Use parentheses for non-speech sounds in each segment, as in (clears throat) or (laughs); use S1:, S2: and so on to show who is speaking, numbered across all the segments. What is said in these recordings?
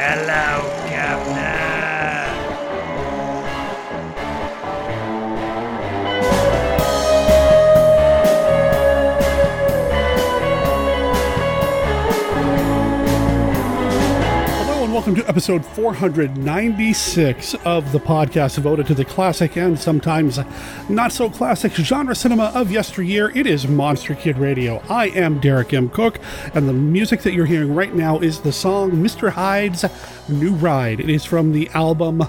S1: Hello,
S2: welcome to episode 496 of the podcast devoted to the classic and sometimes not so classic genre cinema of yesteryear. It is Monster Kid Radio. I am Derek M. Cook, and the music that you're hearing right now is the song Mr. Hyde's New Ride. It is from the album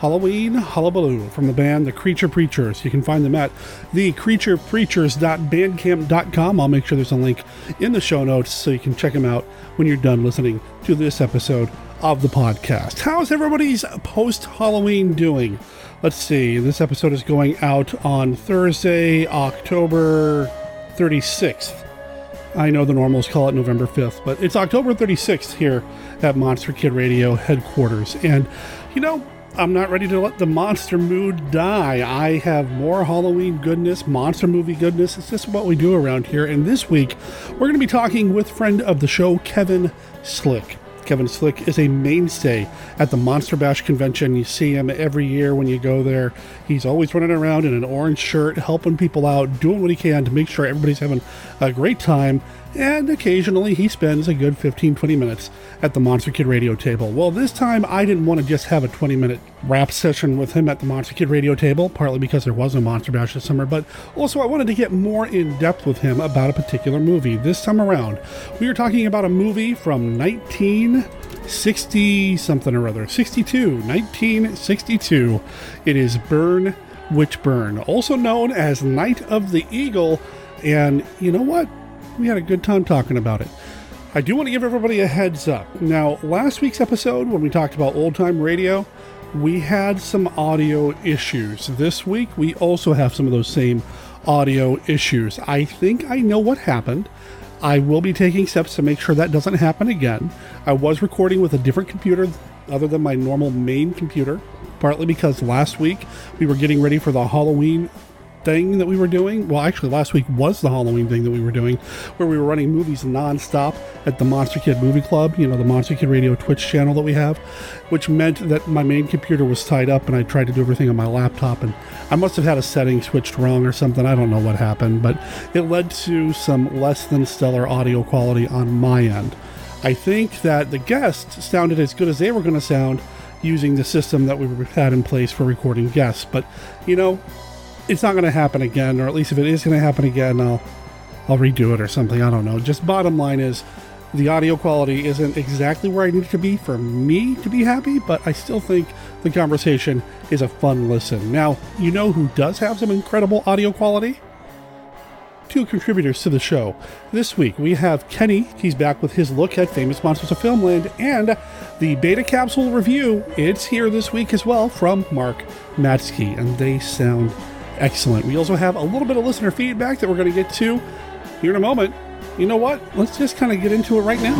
S2: Halloween Hullabaloo from the band The Creature Preachers. You can find them at thecreaturepreachers.bandcamp.com. I'll make sure there's a link in the show notes so you can check them out when you're done listening to this episode of the podcast. How's everybody's post Halloween doing? Let's see. This episode is going out on Thursday, October 36th. I know the normals call it November 5th, but it's October 36th here at Monster Kid Radio headquarters. And, you know, I'm not ready to let the monster mood die. I have more Halloween goodness, monster movie goodness. It's just what we do around here. And this week, we're going to be talking with friend of the show, Kevin Slick. Kevin Slick is a mainstay at the Monster Bash convention. You see him every year when you go there. He's always running around in an orange shirt, helping people out, doing what he can to make sure everybody's having a great time. And occasionally he spends a good 15 20 minutes at the Monster Kid radio table. Well, this time I didn't want to just have a 20 minute rap session with him at the Monster Kid radio table, partly because there was no Monster Bash this summer, but also I wanted to get more in depth with him about a particular movie. This time around, we are talking about a movie from 1960 something or other, 62, 1962. It is Burn Witch Burn, also known as Night of the Eagle. And you know what? We had a good time talking about it. I do want to give everybody a heads up. Now, last week's episode, when we talked about old time radio, we had some audio issues. This week, we also have some of those same audio issues. I think I know what happened. I will be taking steps to make sure that doesn't happen again. I was recording with a different computer other than my normal main computer, partly because last week we were getting ready for the Halloween thing that we were doing. Well, actually, last week was the Halloween thing that we were doing, where we were running movies nonstop at the Monster Kid Movie Club, you know, the Monster Kid Radio Twitch channel that we have, which meant that my main computer was tied up and I tried to do everything on my laptop. And I must have had a setting switched wrong or something. I don't know what happened, but it led to some less than stellar audio quality on my end. I think that the guests sounded as good as they were going to sound using the system that we had in place for recording guests. But, you know, it's not going to happen again, or at least if it is going to happen again, I'll I'll redo it or something. I don't know. Just bottom line is the audio quality isn't exactly where I need it to be for me to be happy, but I still think the conversation is a fun listen. Now, you know who does have some incredible audio quality? Two contributors to the show. This week we have Kenny. He's back with his look at famous monsters of filmland and the beta capsule review. It's here this week as well from Mark Matsky, and they sound excellent. We also have a little bit of listener feedback that we're going to get to here in a moment. You know what? Let's just kind of get into it right now.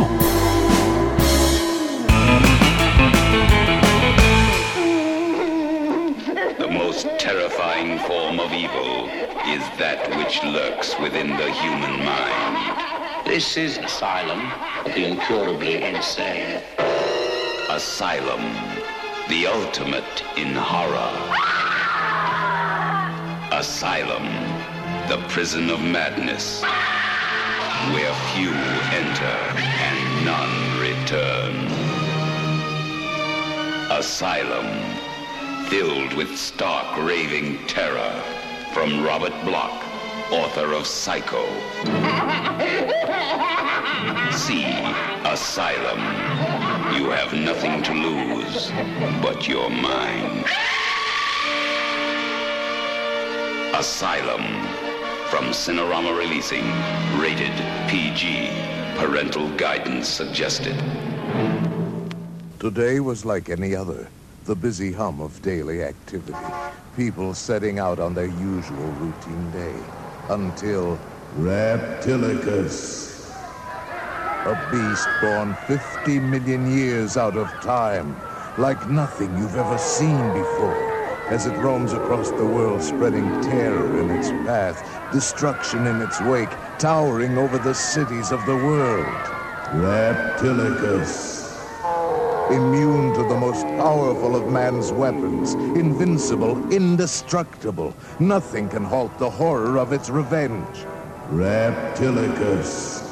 S3: The most terrifying form of evil is that which lurks within the human mind.
S4: This is Asylum of the Incurably Insane.
S3: Asylum, the ultimate in horror. Asylum, the prison of madness, where few enter and none return. Asylum, filled with stark raving terror, from Robert Bloch, author of Psycho. See Asylum. You have nothing to lose but your mind. Asylum from Cinerama Releasing. Rated PG. Parental guidance suggested.
S5: Today was like any other. The busy hum of daily activity. People setting out on their usual routine day. Until Reptilicus. A beast born 50 million years out of time. Like nothing you've ever seen before. As it roams across the world, spreading terror in its path, destruction in its wake, towering over the cities of the world. Reptilicus. immune to the most powerful of man's weapons, invincible, indestructible. Nothing can halt the horror of its revenge. Reptilicus.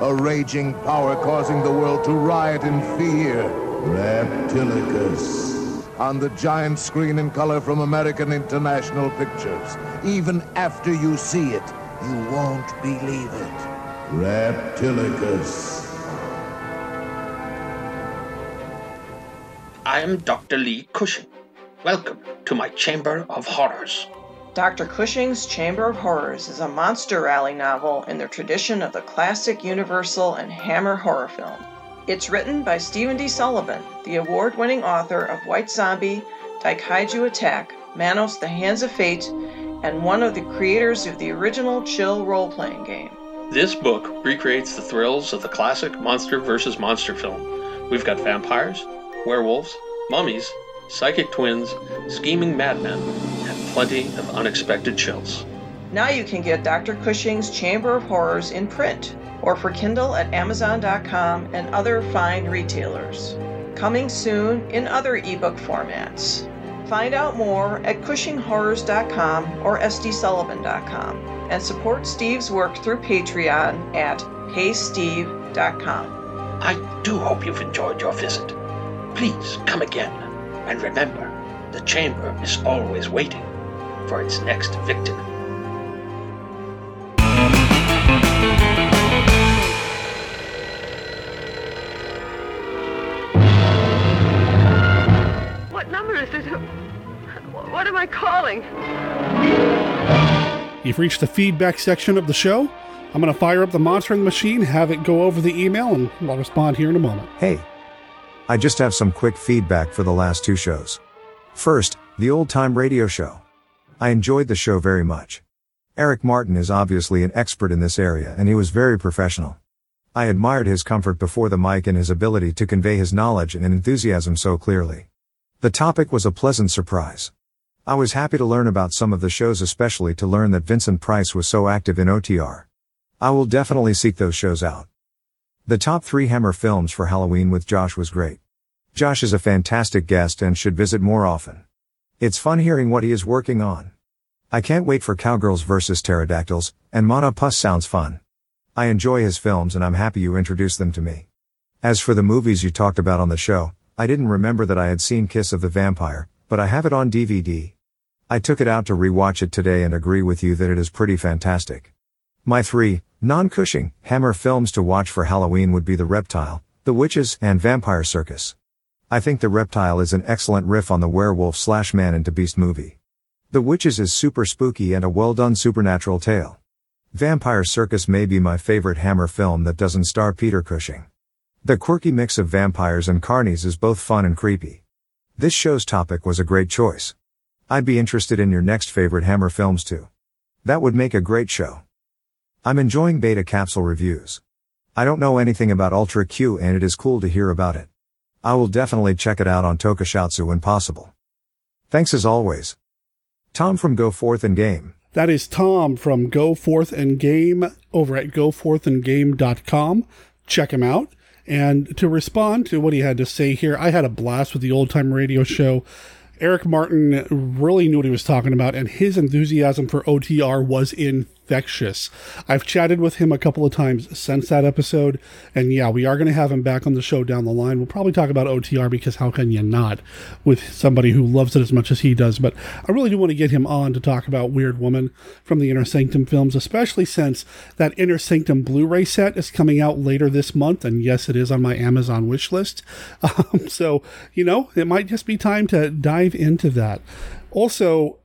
S5: A raging power causing the world to riot in fear. Reptilicus. On the giant screen in color from American International Pictures. Even after you see it, you won't believe it. Reptilicus.
S6: I am Dr. Lee Cushing. Welcome to my Chamber of Horrors.
S7: Dr. Cushing's Chamber of Horrors is a monster rally novel in the tradition of the classic Universal and Hammer horror film. It's written by Stephen D. Sullivan, the award winning author of White Zombie, Daikaiju Attack, Manos the Hands of Fate, and one of the creators of the original Chill role playing game.
S8: This book recreates the thrills of the classic monster versus monster film. We've got vampires, werewolves, mummies, psychic twins, scheming madmen, and plenty of unexpected chills.
S7: Now you can get Dr. Cushing's Chamber of Horrors in print or for Kindle at Amazon.com and other fine retailers. Coming soon in other ebook formats. Find out more at CushingHorrors.com or SDSullivan.com and support Steve's work through Patreon at PaySteve.com.
S6: I do hope you've enjoyed your visit. Please come again. And remember, the chamber is always waiting for its next victim.
S9: Am I calling?
S2: You've reached the feedback section of the show. I'm going to fire up the monitoring machine, have it go over the email, and I'll respond here in a moment.
S10: Hey. I just have some quick feedback for the last two shows. First, the old time radio show. I enjoyed the show very much. Eric Martin is obviously an expert in this area and he was very professional. I admired his comfort before the mic and his ability to convey his knowledge and enthusiasm so clearly. The topic was a pleasant surprise. I was happy to learn about some of the shows especially to learn that Vincent Price was so active in OTR. I will definitely seek those shows out. The top three Hammer films for Halloween with Josh was great. Josh is a fantastic guest and should visit more often. It's fun hearing what he is working on. I can't wait for Cowgirls vs. Pterodactyls, and Mana Puss sounds fun. I enjoy his films and I'm happy you introduced them to me. As for the movies you talked about on the show, I didn't remember that I had seen Kiss of the Vampire, but I have it on DVD. I took it out to rewatch it today and agree with you that it is pretty fantastic. My three, non-Cushing, Hammer films to watch for Halloween would be The Reptile, The Witches, and Vampire Circus. I think The Reptile is an excellent riff on the werewolf slash man into beast movie. The Witches is super spooky and a well done supernatural tale. Vampire Circus may be my favorite Hammer film that doesn't star Peter Cushing. The quirky mix of vampires and carnies is both fun and creepy. This show's topic was a great choice. I'd be interested in your next favorite Hammer films too. That would make a great show. I'm enjoying beta capsule reviews. I don't know anything about Ultra Q and it is cool to hear about it. I will definitely check it out on Tokusatsu when possible. Thanks as always. Tom from Go Forth and Game.
S2: That is Tom from Go Forth and Game over at goforthandgame.com. Check him out. And to respond to what he had to say here, I had a blast with the old time radio show. Eric Martin really knew what he was talking about, and his enthusiasm for OTR was infectious. I've chatted with him a couple of times since that episode, and yeah, we are going to have him back on the show down the line. We'll probably talk about OTR because how can you not with somebody who loves it as much as he does? But I really do want to get him on to talk about Weird Woman from the Inner Sanctum films, especially since that Inner Sanctum Blu ray set is coming out later this month, and yes, it is on my Amazon wish list. (laughs) Um, so, you know, it might just be time to dive into that. Also,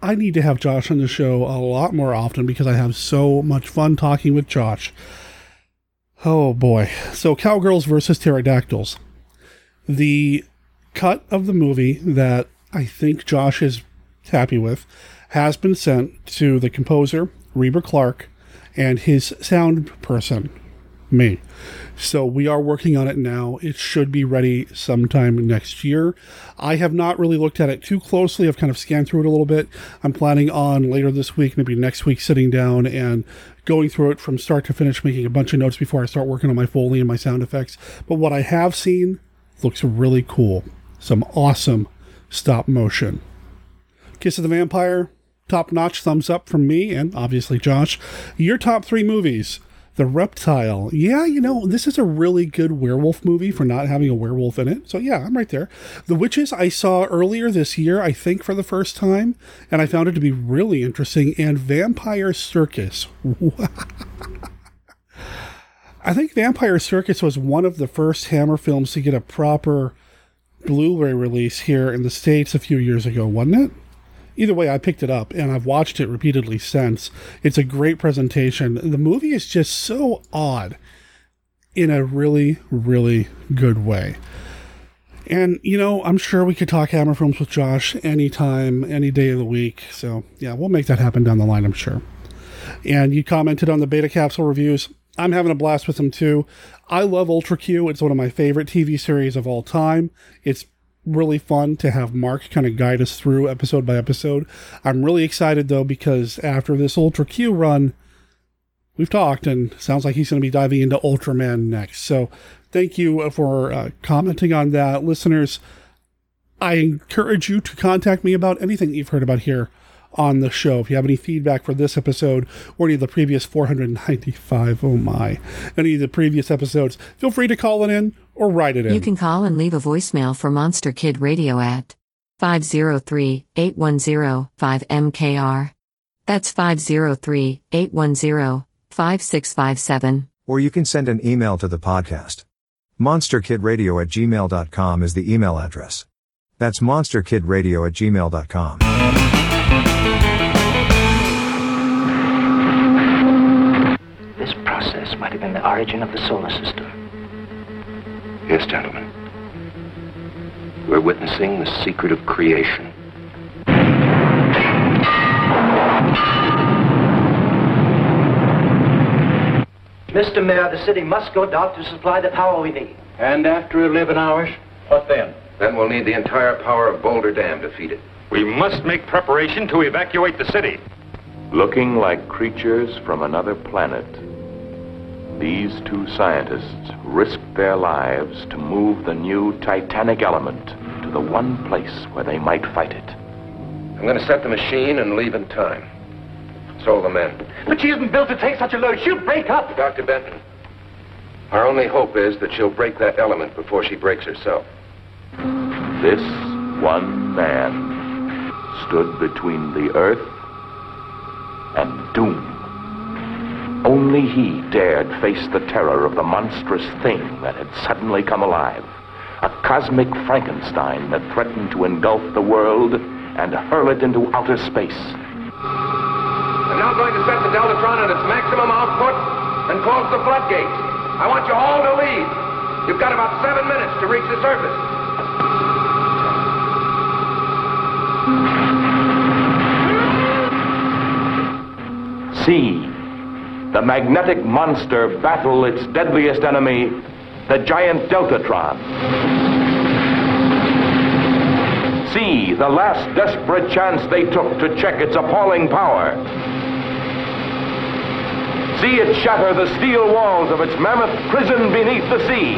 S2: I need to have Josh on the show a lot more often because I have so much fun talking with Josh. Oh boy. So, Cowgirls versus Pterodactyls. The cut of the movie that I think Josh is happy with has been sent to the composer, Reber Clark, and his sound person, me. So we are working on it now. It should be ready sometime next year. I have not really looked at it too closely. I've kind of scanned through it a little bit. I'm planning on later this week, maybe next week, sitting down and going through it from start to finish, making a bunch of notes before I start working on my Foley and my sound effects. But what I have seen looks really cool. Some awesome stop motion. Kiss of the Vampire, top notch thumbs up from me and obviously Josh. Your top three movies. The Reptile. Yeah, you know, this is a really good werewolf movie for not having a werewolf in it. So, yeah, I'm right there. The Witches I saw earlier this year, I think, for the first time, and I found it to be really interesting. And Vampire Circus. (laughs) I think Vampire Circus was one of the first Hammer films to get a proper Blu ray release here in the States a few years ago, wasn't it? Either way, I picked it up and I've watched it repeatedly since. It's a great presentation. The movie is just so odd in a really, really good way. And, you know, I'm sure we could talk Hammer films with Josh anytime, any day of the week. So, yeah, we'll make that happen down the line, I'm sure. And you commented on the beta capsule reviews. I'm having a blast with them too. I love Ultra Q. It's one of my favorite TV series of all time. It's really fun to have Mark kind of guide us through episode by episode. I'm really excited though because after this Ultra Q run, we've talked and sounds like he's going to be diving into Ultraman next. So thank you for uh, commenting on that, listeners. I encourage you to contact me about anything you've heard about here on the show. If you have any feedback for this episode or any of the previous 495, oh my, any of the previous episodes, feel free to call it in or write it in.
S11: You can call and leave a voicemail for Monster Kid Radio at 503 810 5MKR. That's 503 810 5657.
S10: Or you can send an email to the podcast. MonsterKidRadio at gmail.com is the email address. That's monsterkidradio at gmail.com.
S12: might have been the origin of the solar system.
S13: Yes, gentlemen. We're witnessing the secret of creation.
S12: Mr. Mayor, the city must go dark to supply the power we need.
S13: And after 11 hours, what then? Then we'll need the entire power of Boulder Dam to feed it.
S14: We must make preparation to evacuate the city.
S15: Looking like creatures from another planet, these two scientists risked their lives to move the new titanic element to the one place where they might fight it.
S13: I'm going to set the machine and leave in time. So the men.
S12: But she isn't built to take such a load. She'll break up.
S13: Dr. Benton, our only hope is that she'll break that element before she breaks herself.
S15: This one man stood between the Earth and doom. Only he dared face the terror of the monstrous thing that had suddenly come alive. A cosmic Frankenstein that threatened to engulf the world and hurl it into outer space.
S13: I'm now going to set the Deltatron at its maximum output and close the floodgates. I want you all to leave. You've got about seven minutes to reach the surface.
S15: See the magnetic monster battle its deadliest enemy, the giant Deltatron. See the last desperate chance they took to check its appalling power. See it shatter the steel walls of its mammoth prison beneath the sea.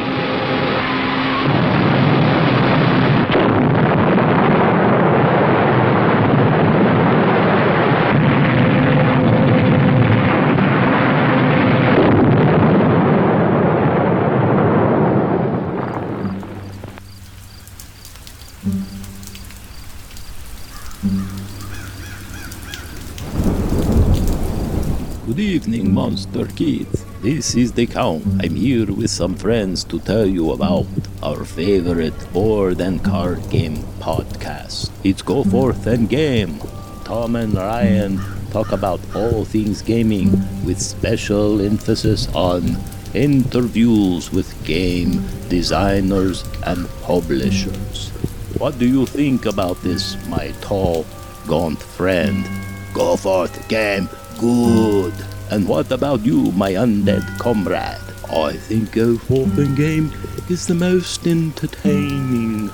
S16: Monster Kids. This is the Count. I'm here with some friends to tell you about our favorite board and card game podcast. It's Go Forth and Game. Tom and Ryan talk about all things gaming with special emphasis on interviews with game designers and publishers. What do you think about this, my tall, gaunt friend? Go forth, game. Good. And what about you, my undead comrade? I think Go Forth and Game is the most entertaining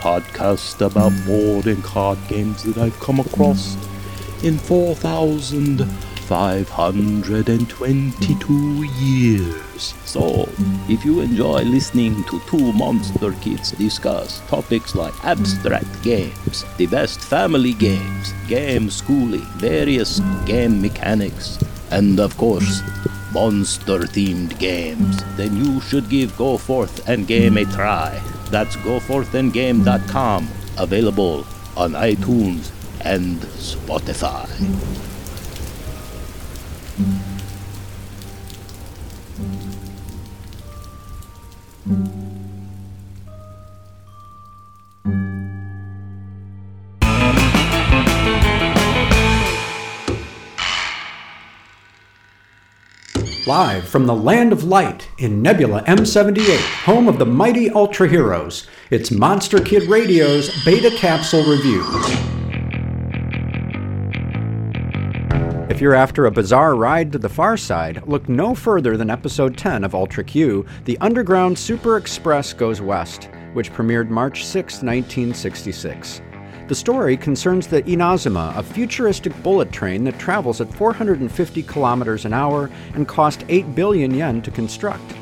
S16: podcast about board and card games that I've come across in 4,522 years. So, if you enjoy listening to two monster kids discuss topics like abstract games, the best family games, game schooling, various game mechanics, and of course, monster themed games, then you should give Go Forth and Game a try. That's goforthandgame.com, available on iTunes and Spotify.
S17: Live from the Land of Light in Nebula M78, home of the mighty Ultra Heroes, it's Monster Kid Radio's Beta Capsule Review. If you're after a bizarre ride to the far side, look no further than episode 10 of Ultra Q, The Underground Super Express Goes West, which premiered March 6, 1966. The story concerns the Inazuma, a futuristic bullet train that travels at 450 kilometers an hour and cost 8 billion yen to construct.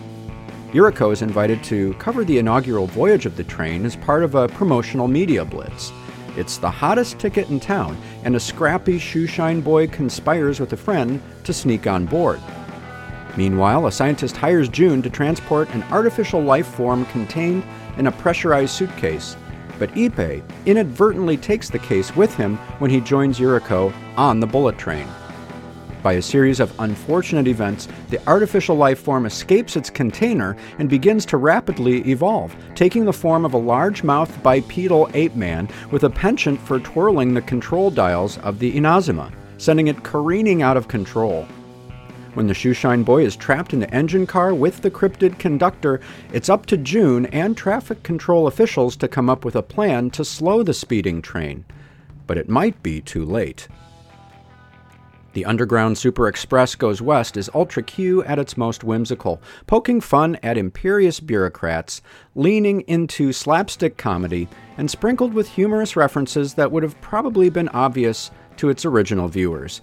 S17: Yuriko is invited to cover the inaugural voyage of the train as part of a promotional media blitz. It's the hottest ticket in town, and a scrappy shoeshine boy conspires with a friend to sneak on board. Meanwhile, a scientist hires June to transport an artificial life form contained in a pressurized suitcase but Ippei inadvertently takes the case with him when he joins Yuriko on the bullet train. By a series of unfortunate events, the artificial life form escapes its container and begins to rapidly evolve, taking the form of a large-mouthed bipedal ape man with a penchant for twirling the control dials of the Inazuma, sending it careening out of control. When the shoeshine boy is trapped in the engine car with the cryptid conductor, it's up to June and traffic control officials to come up with a plan to slow the speeding train. But it might be too late. The Underground Super Express Goes West is Ultra Q at its most whimsical, poking fun at imperious bureaucrats, leaning into slapstick comedy, and sprinkled with humorous references that would have probably been obvious to its original viewers.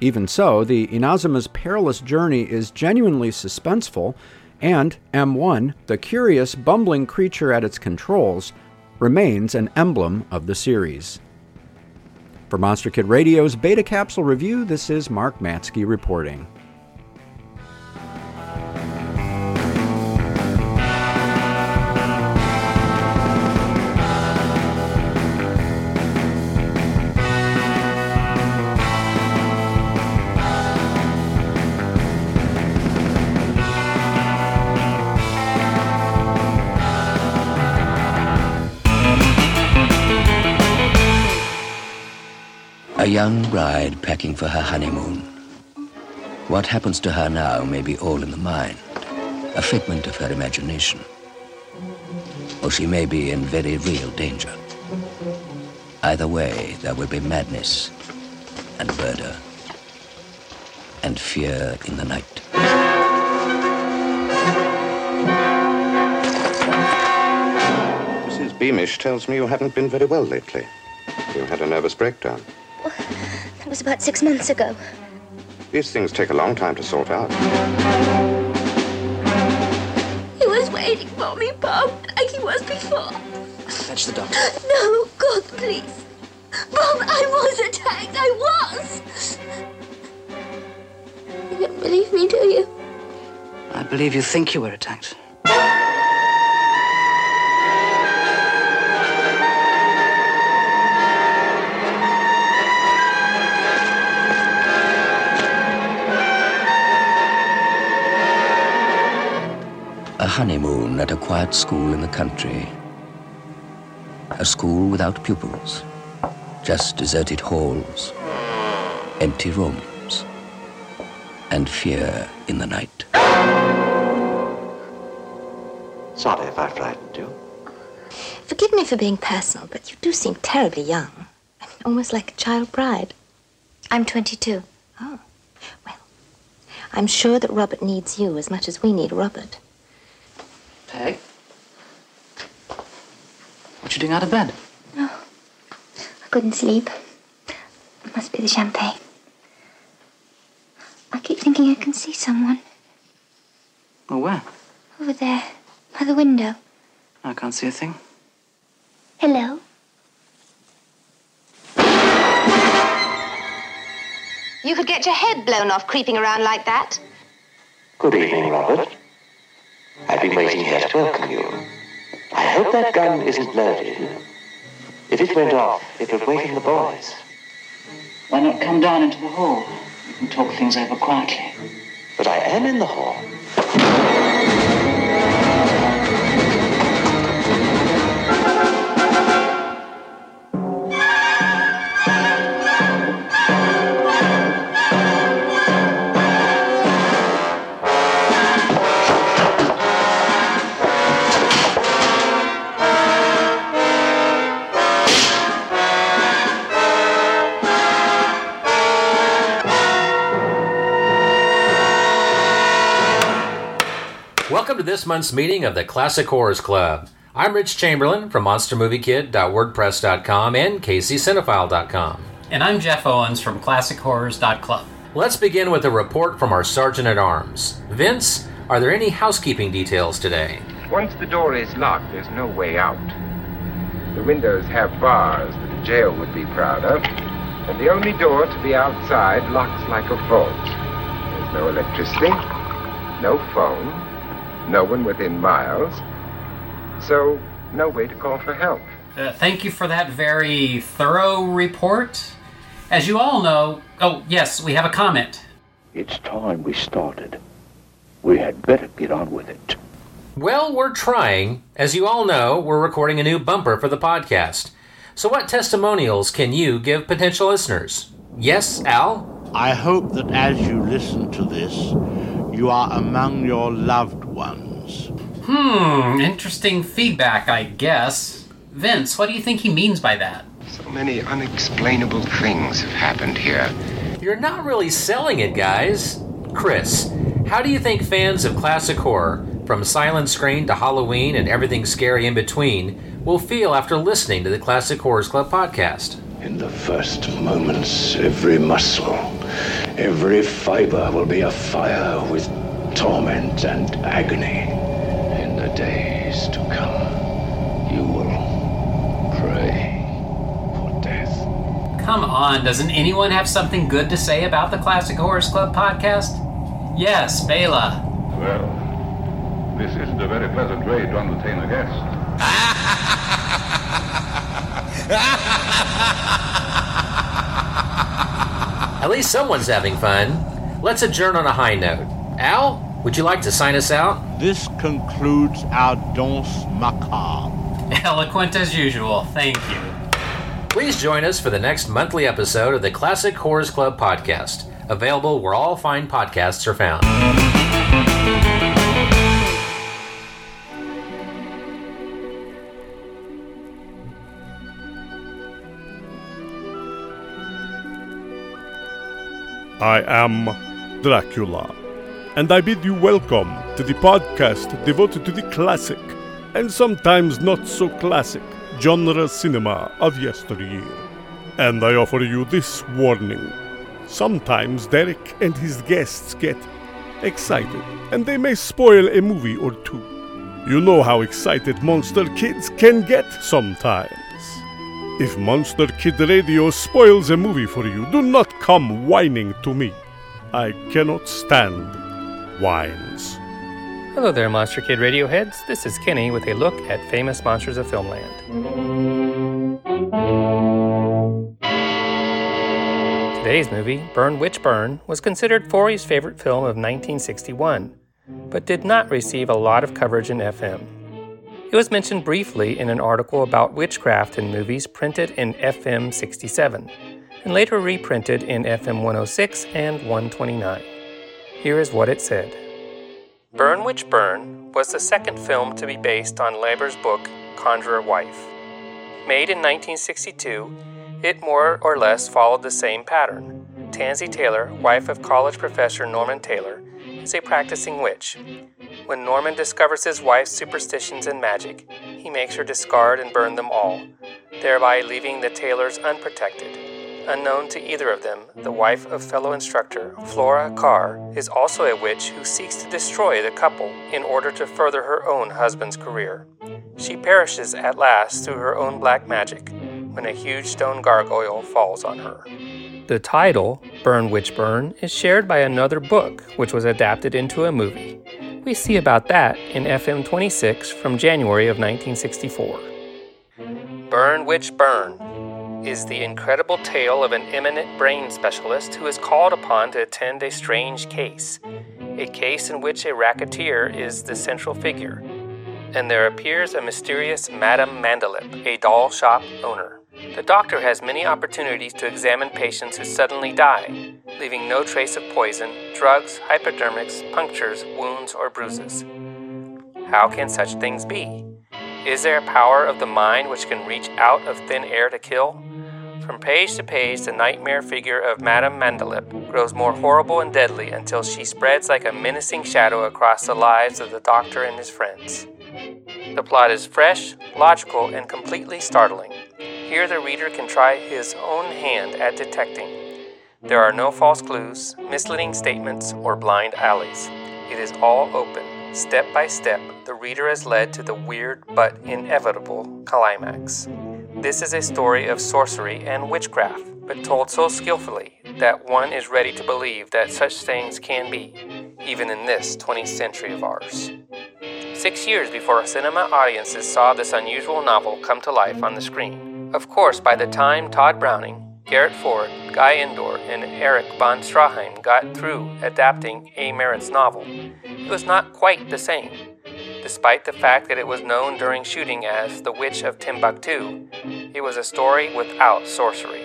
S17: Even so, the Inazuma's perilous journey is genuinely suspenseful, and M1, the curious, bumbling creature at its controls, remains an emblem of the series. For Monster Kid Radio's Beta Capsule Review, this is Mark Matsky reporting.
S18: Young bride packing for her honeymoon. What happens to her now may be all in the mind, a figment of her imagination. Or she may be in very real danger. Either way, there will be madness and murder and fear in the night.
S19: Mrs. Beamish tells me you haven't been very well lately. You had a nervous breakdown.
S20: That was about six months ago.
S19: These things take a long time to sort out.
S20: He was waiting for me, Bob, like he was before.
S21: Fetch the doctor.
S20: No, God, please. Bob, I was attacked. I was. You don't believe me, do you?
S21: I believe you think you were attacked.
S18: Honeymoon at a quiet school in the country. A school without pupils. Just deserted halls, empty rooms, and fear in the night.
S19: Sorry if I frightened you.
S20: Forgive me for being personal, but you do seem terribly young. I mean, almost like a child bride. I'm 22. Oh, well, I'm sure that Robert needs you as much as we need Robert.
S21: Peg? What you doing out of bed?
S20: Oh, I couldn't sleep. It must be the champagne. I keep thinking I can see someone.
S21: Oh, where?
S20: Over there, by the window.
S21: I can't see a thing.
S20: Hello? You could get your head blown off creeping around like that.
S12: Good evening, Robert. I've been waiting here to welcome you. I hope that gun isn't loaded. If it went off, it would waken the boys.
S21: Why not come down into the hall? We can talk things over quietly.
S12: But I am in the hall.
S22: This month's meeting of the Classic Horrors Club. I'm Rich Chamberlain from MonsterMovieKid.wordpress.com and KCCinephile.com.
S23: And I'm Jeff Owens from ClassicHorrors.club.
S22: Let's begin with a report from our Sergeant at Arms. Vince, are there any housekeeping details today?
S24: Once the door is locked, there's no way out. The windows have bars that a jail would be proud of, and the only door to the outside locks like a vault. There's no electricity, no phone, no one within miles, so no way to call for help.
S23: Uh, thank you for that very thorough report. As you all know, oh, yes, we have a comment.
S15: It's time we started. We had better get on with it.
S22: Well, we're trying. As you all know, we're recording a new bumper for the podcast. So, what testimonials can you give potential listeners? Yes, Al?
S25: I hope that as you listen to this, you are among your loved ones.
S23: Hmm, interesting feedback, I guess. Vince, what do you think he means by that?
S24: So many unexplainable things have happened here.
S22: You're not really selling it, guys. Chris, how do you think fans of classic horror, from Silent Screen to Halloween and everything scary in between, will feel after listening to the Classic Horrors Club podcast?
S15: In the first moments, every muscle, every fiber will be afire with torment and agony. In the days to come, you will pray for death.
S23: Come on, doesn't anyone have something good to say about the Classic Horrors Club podcast? Yes, Bela.
S13: Well, this isn't a very pleasant way to entertain a guest.
S22: At least someone's having fun. Let's adjourn on a high note. Al, would you like to sign us out?
S25: This concludes our Danse Macabre. (laughs)
S23: Eloquent as usual. Thank you.
S22: Please join us for the next monthly episode of the Classic Horrors Club podcast, available where all fine podcasts are found.
S26: I am Dracula, and I bid you welcome to the podcast devoted to the classic, and sometimes not so classic, genre cinema of yesteryear. And I offer you this warning. Sometimes Derek and his guests get excited, and they may spoil a movie or two. You know how excited monster kids can get sometimes. If Monster Kid Radio spoils a movie for you, do not come whining to me. I cannot stand whines.
S27: Hello there, Monster Kid Radio heads. This is Kenny with a look at famous monsters of filmland. Today's movie, Burn Witch Burn, was considered Forry's favorite film of 1961, but did not receive a lot of coverage in FM. It was mentioned briefly in an article about witchcraft in movies printed in FM 67, and later reprinted in FM 106 and 129. Here is what it said Burn Witch Burn was the second film to be based on Leiber's book Conjure Wife. Made in 1962, it more or less followed the same pattern. Tansy Taylor, wife of college professor Norman Taylor, is a practicing witch. When Norman discovers his wife's superstitions and magic, he makes her discard and burn them all, thereby leaving the Taylors unprotected. Unknown to either of them, the wife of fellow instructor Flora Carr is also a witch who seeks to destroy the couple in order to further her own husband's career. She perishes at last through her own black magic when a huge stone gargoyle falls on her. The title, Burn Witch Burn, is shared by another book, which was adapted into a movie. We see about that in FM 26 from January of 1964. Burn Witch Burn is the incredible tale of an eminent brain specialist who is called upon to attend a strange case, a case in which a racketeer is the central figure, and there appears a mysterious Madame Mandilip, a doll shop owner. The doctor has many opportunities to examine patients who suddenly die, leaving no trace of poison, drugs, hypodermics, punctures, wounds, or bruises. How can such things be? Is there a power of the mind which can reach out of thin air to kill? From page to page, the nightmare figure of Madame Mandilip grows more horrible and deadly until she spreads like a menacing shadow across the lives of the doctor and his friends. The plot is fresh, logical, and completely startling. Here, the reader can try his own hand at detecting. There are no false clues, misleading statements, or blind alleys. It is all open. Step by step, the reader is led to the weird but inevitable climax. This is a story of sorcery and witchcraft, but told so skillfully that one is ready to believe that such things can be, even in this 20th century of ours. Six years before cinema audiences saw this unusual novel come to life on the screen. Of course, by the time Tod Browning, Garrett Fort, Guy Endore, and Erich von Stroheim got through adapting A. Merritt's novel, it was not quite the same. Despite the fact that it was known during shooting as The Witch of Timbuktu, it was a story without sorcery.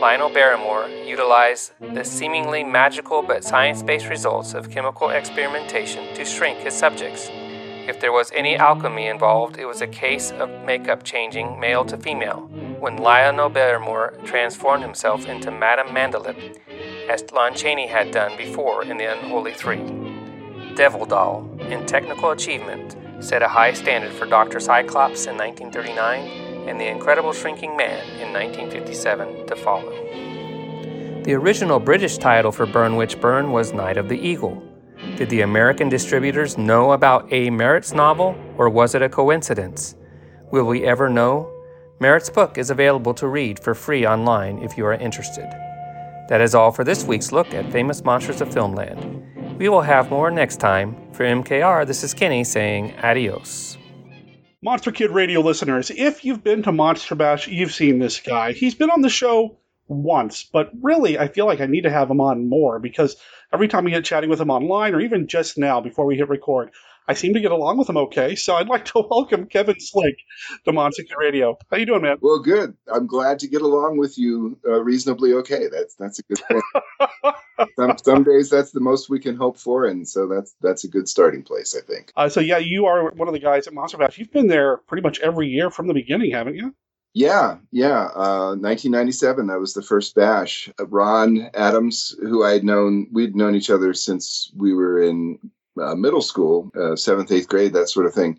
S27: Lionel Barrymore utilized the seemingly magical but science based results of chemical experimentation to shrink his subjects. If there was any alchemy involved, it was a case of makeup changing male to female, when Lionel Barrymore transformed himself into Madame Mandilip, as Lon Chaney had done before in The Unholy Three. Devil Doll, in technical achievement, set a high standard for Dr. Cyclops in 1939 and The Incredible Shrinking Man in 1957 to follow. The original British title for Burn Witch Burn was Night of the Eagle. Did the American distributors know about A. Merritt's novel, or was it a coincidence? Will we ever know? Merritt's book is available to read for free online if you are interested. That is all for this week's look at famous monsters of Filmland. We will have more next time. For MKR, this is Kenny saying adios.
S2: Monster Kid Radio listeners, if you've been to Monster Bash, you've seen this guy. He's been on the show once, but really, I feel like I need to have him on more because every time we get chatting with him online, or even just now before we hit record, I seem to get along with him okay. So I'd like to (laughs) welcome Kevin Slick to Monster Radio. How you doing, man?
S28: Well, good. I'm glad to get along with you uh, reasonably okay. That's that's a good thing. (laughs) some, some days that's the most we can hope for, and so that's that's a good starting place, I think.
S2: Uh, so yeah, you are one of the guys at Monster Bash. You've been there pretty much every year from the beginning, haven't you?
S28: Yeah, yeah. Uh, 1997, that was the first bash. Uh, Ron Adams, who I had known, we'd known each other since we were in uh, middle school, uh, seventh, eighth grade, that sort of thing.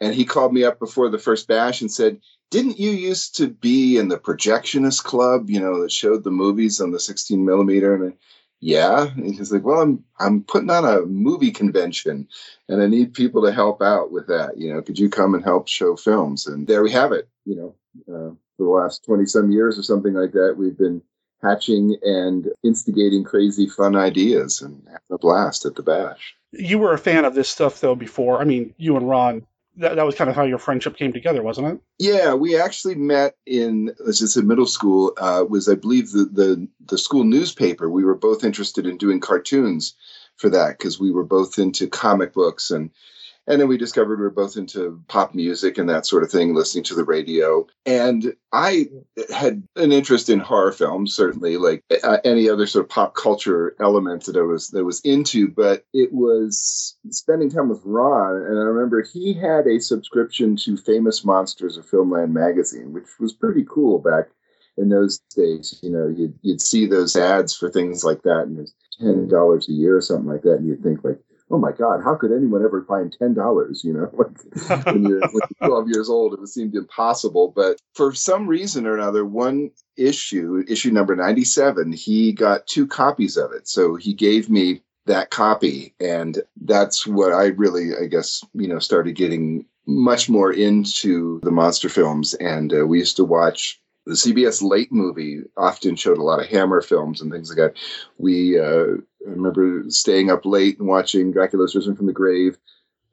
S28: And he called me up before the first bash and said, Didn't you used to be in the projectionist club, you know, that showed the movies on the 16 millimeter? And I, yeah. And he's like, Well, I'm I'm putting on a movie convention and I need people to help out with that. You know, could you come and help show films? And there we have it. You know, uh, for the last 20 some years or something like that, we've been hatching and instigating crazy fun ideas and having a blast at the bash
S2: you were a fan of this stuff though before. I mean, you and Ron. That, that was kind of how your friendship came together, wasn't it?
S28: Yeah, we actually met in let's just say middle school. Uh, was I believe the, the the school newspaper. We were both interested in doing cartoons for that because we were both into comic books and and then we discovered we are both into pop music and that sort of thing, listening to the radio. And I had an interest in horror films, certainly, like uh, any other sort of pop culture element that I was that was into. But it was spending time with Ron, and I remember he had a subscription to Famous Monsters of Filmland magazine, which was pretty cool back in those days. You know, you'd you'd see those ads for things like that, and it was ten dollars a year or something like that, and you'd think like oh my god, how could anyone ever find ten dollars? You know, (laughs) when you're, when you're 12 years old, it seemed impossible. But for some reason or another, one issue, issue number 97, he got two copies of it. So he gave me that copy, and that's what I really, I guess, you know, started getting much more into the monster films. And uh, we used to watch the CBS late movie often showed a lot of Hammer films and things like that. We uh, remember staying up late and watching Dracula's Risen from the Grave.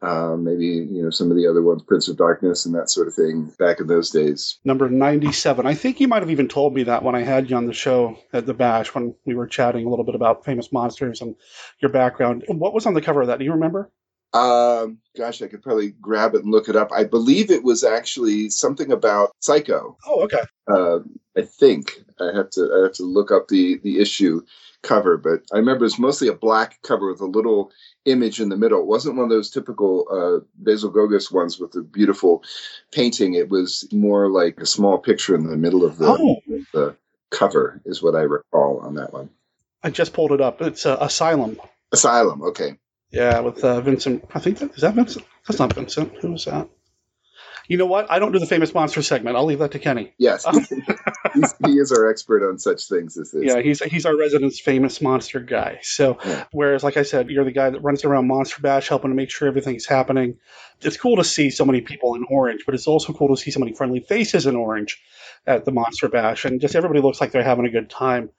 S28: Uh, maybe you know some of the other ones, Prince of Darkness and that sort of thing. Back in those days,
S2: Number 97. I think you might have even told me that when I had you on the show at the Bash when we were chatting a little bit about famous monsters and your background. What was on the cover of that? Do you remember?
S28: Um, gosh, I could probably grab it and look it up. I believe it was actually something about Psycho.
S2: Oh, okay.
S28: Uh, I think I have to I have to look up the the issue cover, but I remember it's mostly a black cover with a little image in the middle. It wasn't one of those typical uh, Basil Gogos ones with the beautiful painting. It was more like a small picture in the middle of the,
S2: Oh.
S28: the cover, is what I recall on that one.
S2: I just pulled it up. It's uh, Asylum.
S28: Asylum. Okay.
S2: Yeah, with uh, Vincent. I think that is that Vincent. That's not Vincent. Who is that? You know what? I don't do the famous monster segment. I'll leave that to Kenny.
S28: Yes, (laughs) He's, he is our expert on such things as this.
S2: Yeah, he's he's our resident's famous monster guy. So, whereas, like I said, you're the guy that runs around Monster Bash helping to make sure everything's happening. It's cool to see so many people in orange, but it's also cool to see so many friendly faces in orange at the Monster Bash, and just everybody looks like they're having a good time.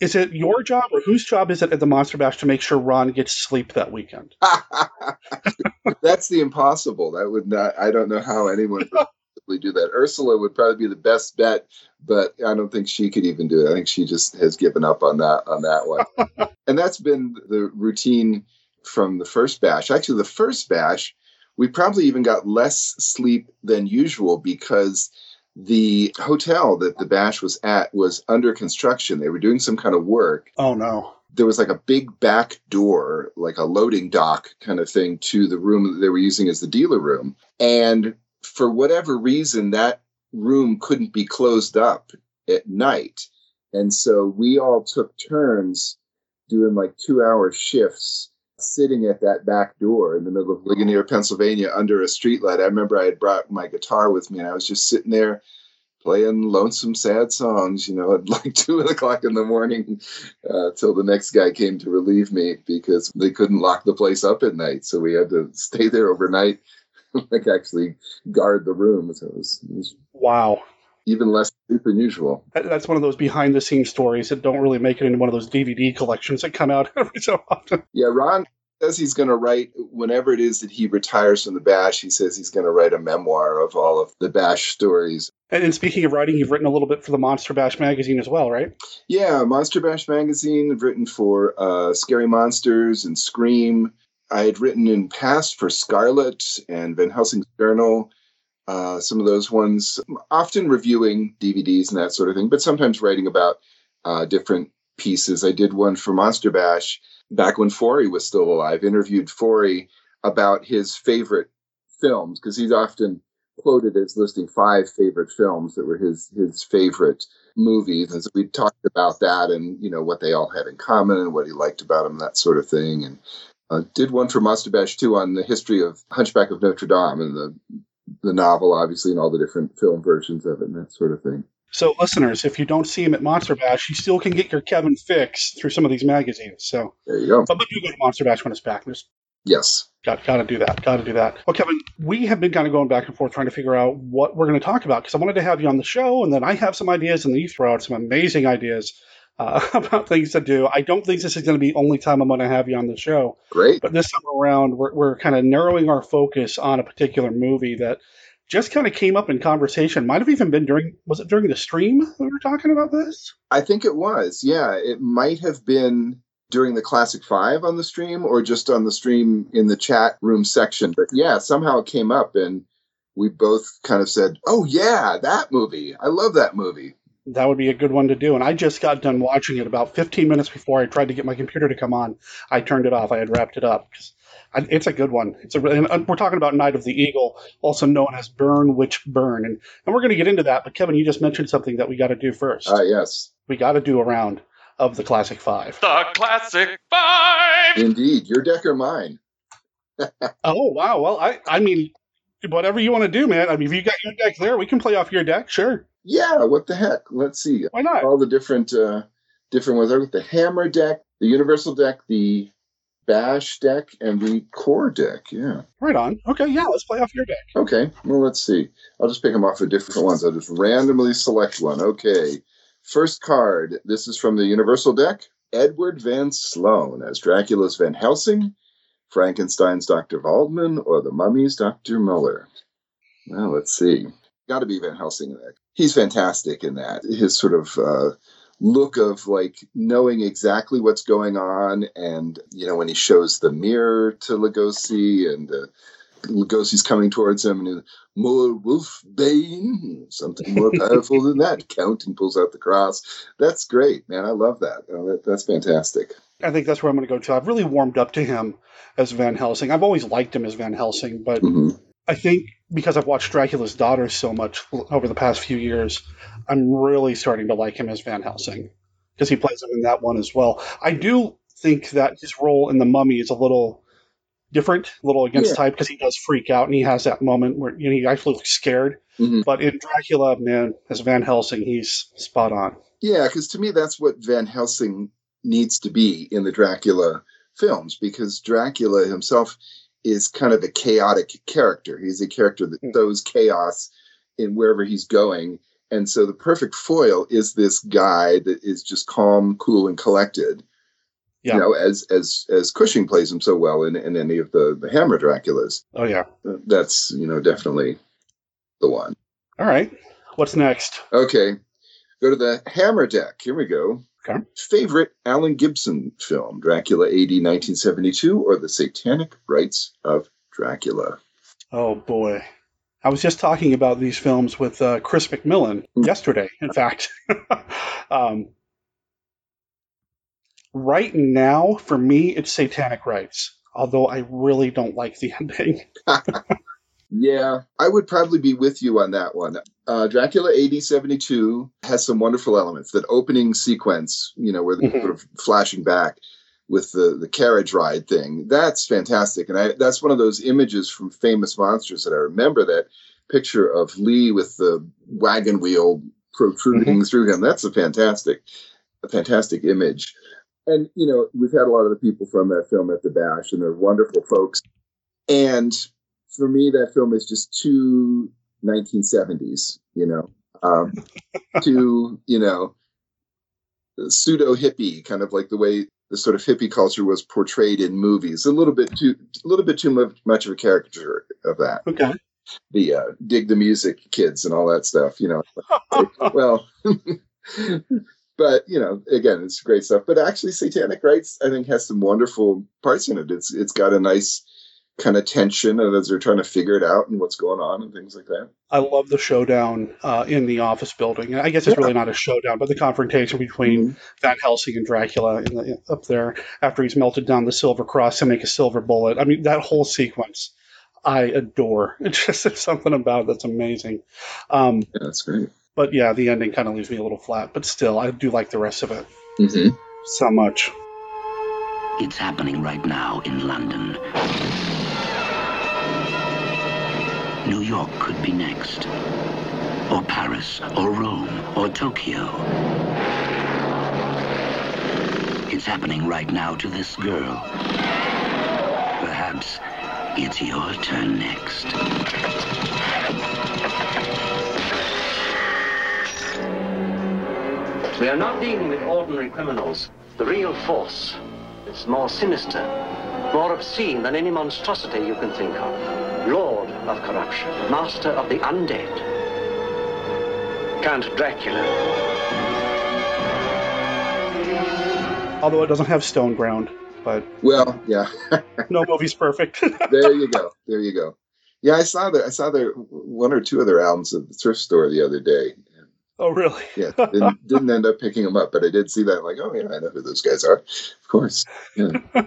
S2: Is it your job or whose job is it at the Monster Bash to make sure Ron gets sleep that weekend? (laughs)
S28: That's the impossible. That would not. I don't know how anyone would possibly do that. Ursula would probably be the best bet, but I don't think she could even do it. I think she just has given up on that on that one. (laughs) and that's been the routine from the first bash. Actually, the first bash, we probably even got less sleep than usual because the hotel that the bash was at was under construction. They were doing some kind of work
S2: Oh no.
S28: there was like a big back door, like a loading dock kind of thing to the room that they were using as the dealer room. And for whatever reason, that room couldn't be closed up at night. And so we all took turns doing like two hour shifts sitting at that back door in the middle of Ligonier, Pennsylvania under a streetlight. I remember I had brought my guitar with me and I was just sitting there playing lonesome sad songs you know at (laughs) like two o'clock in the morning uh, till the next guy came to relieve me because they couldn't lock the place up at night so we had to stay there overnight (laughs) like actually guard the room so it was, it was
S2: Wow.
S28: Even less sleep than usual
S2: That's one of those behind the scenes stories that don't really make it into one of those DVD collections that come out (laughs) every so often.
S28: yeah ron says he's going to write whenever it is that he retires from the bash he says he's going to write a memoir of all of the bash stories
S2: And, and speaking of writing, you've written a little bit for the Monster Bash magazine as well, right?
S28: Yeah, Monster Bash magazine. I've written for uh, Scary Monsters and Scream. I had written in past for Scarlet and Van Helsing's Journal. Uh, some of those ones, often reviewing DVDs and that sort of thing, but sometimes writing about uh, different pieces. I did one for Monster Bash back when Forry was still alive. Interviewed Forry about his favorite films because he's often quoted as listing five favorite films that were his his favorite movies, and so we talked about that and you know what they all had in common and what he liked about them, that sort of thing. And uh, did one for Monster Bash too on the history of Hunchback of Notre Dame and the the novel, obviously, and all the different film versions of it and that sort of thing.
S2: So, listeners, if you don't see him at Monster Bash, you still can get your Kevin fix through some of these magazines. So,
S28: there you go.
S2: But, but do go to Monster Bash when it's back. There's
S28: Yes.
S2: Got, got to do that. Got to do that. Well, Kevin, we have been kind of going back and forth trying to figure out what we're going to talk about because I wanted to have you on the show, and then I have some ideas, and then you throw out some amazing ideas uh, (laughs) about things to do. I don't think this is going to be the only time I'm going to have you on the show.
S28: Great.
S2: But this time around, we're, we're kind of narrowing our focus on a particular movie that just kind of came up in conversation. Might have even been during, was it during the stream that we were talking about this?
S28: I think it was. Yeah, it might have been during the Classic Five on the stream or just on the stream in the chat room section. But yeah, somehow it came up and we both kind of said, oh, yeah, that movie. I love that movie.
S2: That would be a good one to do. And I just got done watching it about 15 minutes before I tried to get my computer to come on. I turned it off. I had wrapped it up. I- It's a good one. It's a. really- And we're talking about Night of the Eagle, also known as Burn Witch Burn, and and we're going to get into that. But Kevin, you just mentioned something that we got to do first.
S28: Ah, yes.
S2: We got to do a round of the Classic Five.
S29: The Classic Five!
S28: Indeed, your deck or mine. (laughs)
S2: oh wow! Well, I I mean, whatever you want to do, man. I mean, if you got your deck there, we can play off your deck. Sure.
S28: Yeah. What the heck? Let's see.
S2: Why not?
S28: All the different uh, different ones. With the hammer deck, the universal deck, the bash deck, and the core deck. Yeah.
S2: Right on. Okay. Yeah. Let's play off your deck.
S28: Okay. Well, let's see. I'll just pick them off of different ones. I'll just randomly select one. Okay. First card. This is from the universal deck. Edward Van Sloan as Dracula's Van Helsing, Frankenstein's Dr. Waldman, or the Mummy's Dr. Muller. Well, let's see. Got to be Van Helsing in that. He's fantastic in that. His sort of uh, look of like knowing exactly what's going on, and you know when he shows the mirror to Lugosi, and uh, Lugosi's coming towards him, and more wolf bane, something more (laughs) powerful than that. Count and pulls out the cross. That's great, man. I love that. Oh, that that's fantastic.
S2: I think that's where I'm going to go to. I've really warmed up to him as Van Helsing. I've always liked him as Van Helsing, but
S28: mm-hmm.
S2: I think because I've watched Dracula's Daughter so much over the past few years, I'm really starting to like him as Van Helsing because he plays him in that one as well. I do think that his role in The Mummy is a little different, a little against
S28: Yeah.
S2: type because he does freak out and he has that moment where you know he actually looks scared.
S28: Mhm.
S2: But in Dracula, man, as Van Helsing, he's spot on.
S28: Yeah, because to me, that's what Van Helsing needs to be in the Dracula films, because Dracula himself is kind of a chaotic character. He's a character that hmm. throws chaos in wherever he's going. And so the perfect foil is this guy that is just calm, cool, and collected.
S2: Yeah.
S28: You know, as as as Cushing plays him so well in, in any of the, the Hammer Draculas.
S2: Oh yeah.
S28: Uh, that's, you know, definitely the one.
S2: All right. What's next?
S28: Okay. Go to the Hammer deck. Here we go.
S2: Okay.
S28: Favorite Alan Gibson film, Dracula AD 1972 or The Satanic Rites of Dracula?
S2: Oh boy. I was just talking about these films with uh, Chris McMillan yesterday, in fact. (laughs) um, right now, for me, it's Satanic Rites, although I really don't like the (laughs) ending. (laughs)
S28: Yeah, I would probably be with you on that one. Uh, Dracula AD 72 has some wonderful elements. That opening sequence, you know, where they're
S2: Mhm.
S28: sort of flashing back with the, the carriage ride thing, that's fantastic. And I, that's one of those images from Famous Monsters that I remember that picture of Lee with the wagon wheel protruding through him. That's a fantastic, a fantastic image. And, you know, we've had a lot of the people from that film at the Bash, and they're wonderful folks. And for me, that film is just too 1970s, you know, um, (laughs) too, you know, pseudo hippie, kind of like the way the sort of hippie culture was portrayed in movies. A little bit too, a little bit too much, of a caricature of that.
S2: Okay.
S28: The uh, dig the music kids and all that stuff, you know. (laughs) well, (laughs) but you know, again, it's great stuff. But actually, Satanic Rites, I think, has some wonderful parts in it. It's it's got a nice kind of tension as they're trying to figure it out and what's going on and things like that.
S2: I love the showdown uh, in the office building. I guess it's really not a showdown, but the confrontation between Van Helsing and Dracula in the, up there after he's melted down the silver cross to make a silver bullet. I mean, that whole sequence I adore. (laughs) It's just it's something about it that's amazing. Um,
S28: yeah, that's great.
S2: But yeah, the ending kind of leaves me a little flat, but still, I do like the rest of it
S28: Mm-hmm.
S2: so much.
S18: It's happening right now in London. York could be next. Or Paris, or Rome, or Tokyo. It's happening right now to this girl. Perhaps it's your turn next.
S12: We are not dealing with ordinary criminals. The real force is more sinister, more obscene than any monstrosity you can think of. Lord of corruption, master of the undead. Count Dracula.
S2: Although it doesn't have Stoneground, but
S28: Well, yeah. (laughs)
S2: no movie's perfect. (laughs)
S28: there you go. There you go. Yeah, I saw that. I saw their one or two of their albums at the thrift store the other day.
S2: Oh, really?
S28: Yeah, didn't, (laughs) didn't end up picking them up, but I did see that. Like, oh yeah, I know who those guys are. Of course, yeah. (laughs)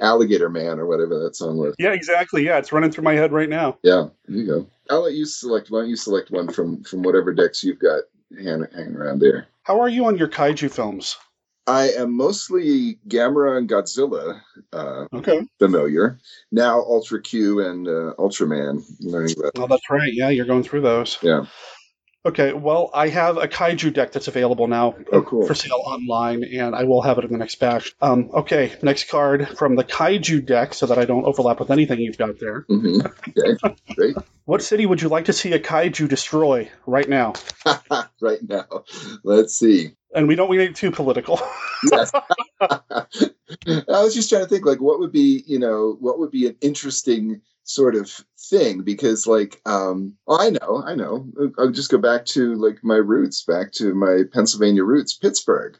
S28: Alligator Man or whatever that song was.
S2: Yeah, exactly. Yeah, it's running through my head right now.
S28: Yeah, there you go. I'll let you select. Why don't you select one from from whatever decks you've got hanging, hanging around there?
S2: How are you on your kaiju films?
S28: I am mostly Gamera and Godzilla uh,
S2: okay.
S28: familiar. Now Ultra Q and uh, Ultraman learning about.
S2: Oh, that's right. Yeah, you're going through those.
S28: Yeah.
S2: Okay, well, I have a kaiju deck that's available now
S28: Oh, cool.
S2: for sale online, and I will have it in the next batch. Um, okay, next card from the kaiju deck, so that I don't overlap with anything you've got there.
S28: hmm Okay, great. (laughs)
S2: What city would you like to see a kaiju destroy right now? (laughs)
S28: right now, let's see.
S2: And we don't want to get too political. (laughs)
S28: Yes. (clears throat) I was just trying to think, like, what would be, you know, what would be an interesting sort of thing? Because, like, um, oh, I know, I know. I'll just go back to like my roots, back to my Pennsylvania roots, Pittsburgh.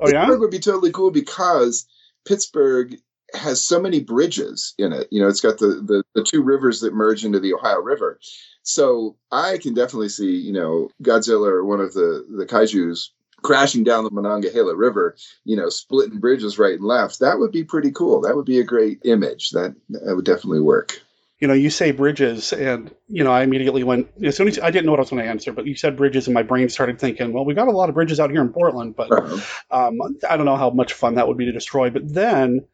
S2: Oh yeah,
S28: Pittsburgh would be totally cool because Pittsburgh has so many bridges in it. You know, it's got the the, the two rivers that merge into the Ohio River. So I can definitely see, you know, Godzilla or one of the the kaiju's crashing down the Monongahela River, you know, splitting bridges right and left. That would be pretty cool. That would be a great image. That that would definitely work.
S2: you know, you say bridges, and you know, I immediately went as soon as I didn't know what I was going to answer, but you said bridges, and my brain started thinking, well, we got a lot of bridges out here in Portland, but um, I don't know how much fun that would be to destroy. But then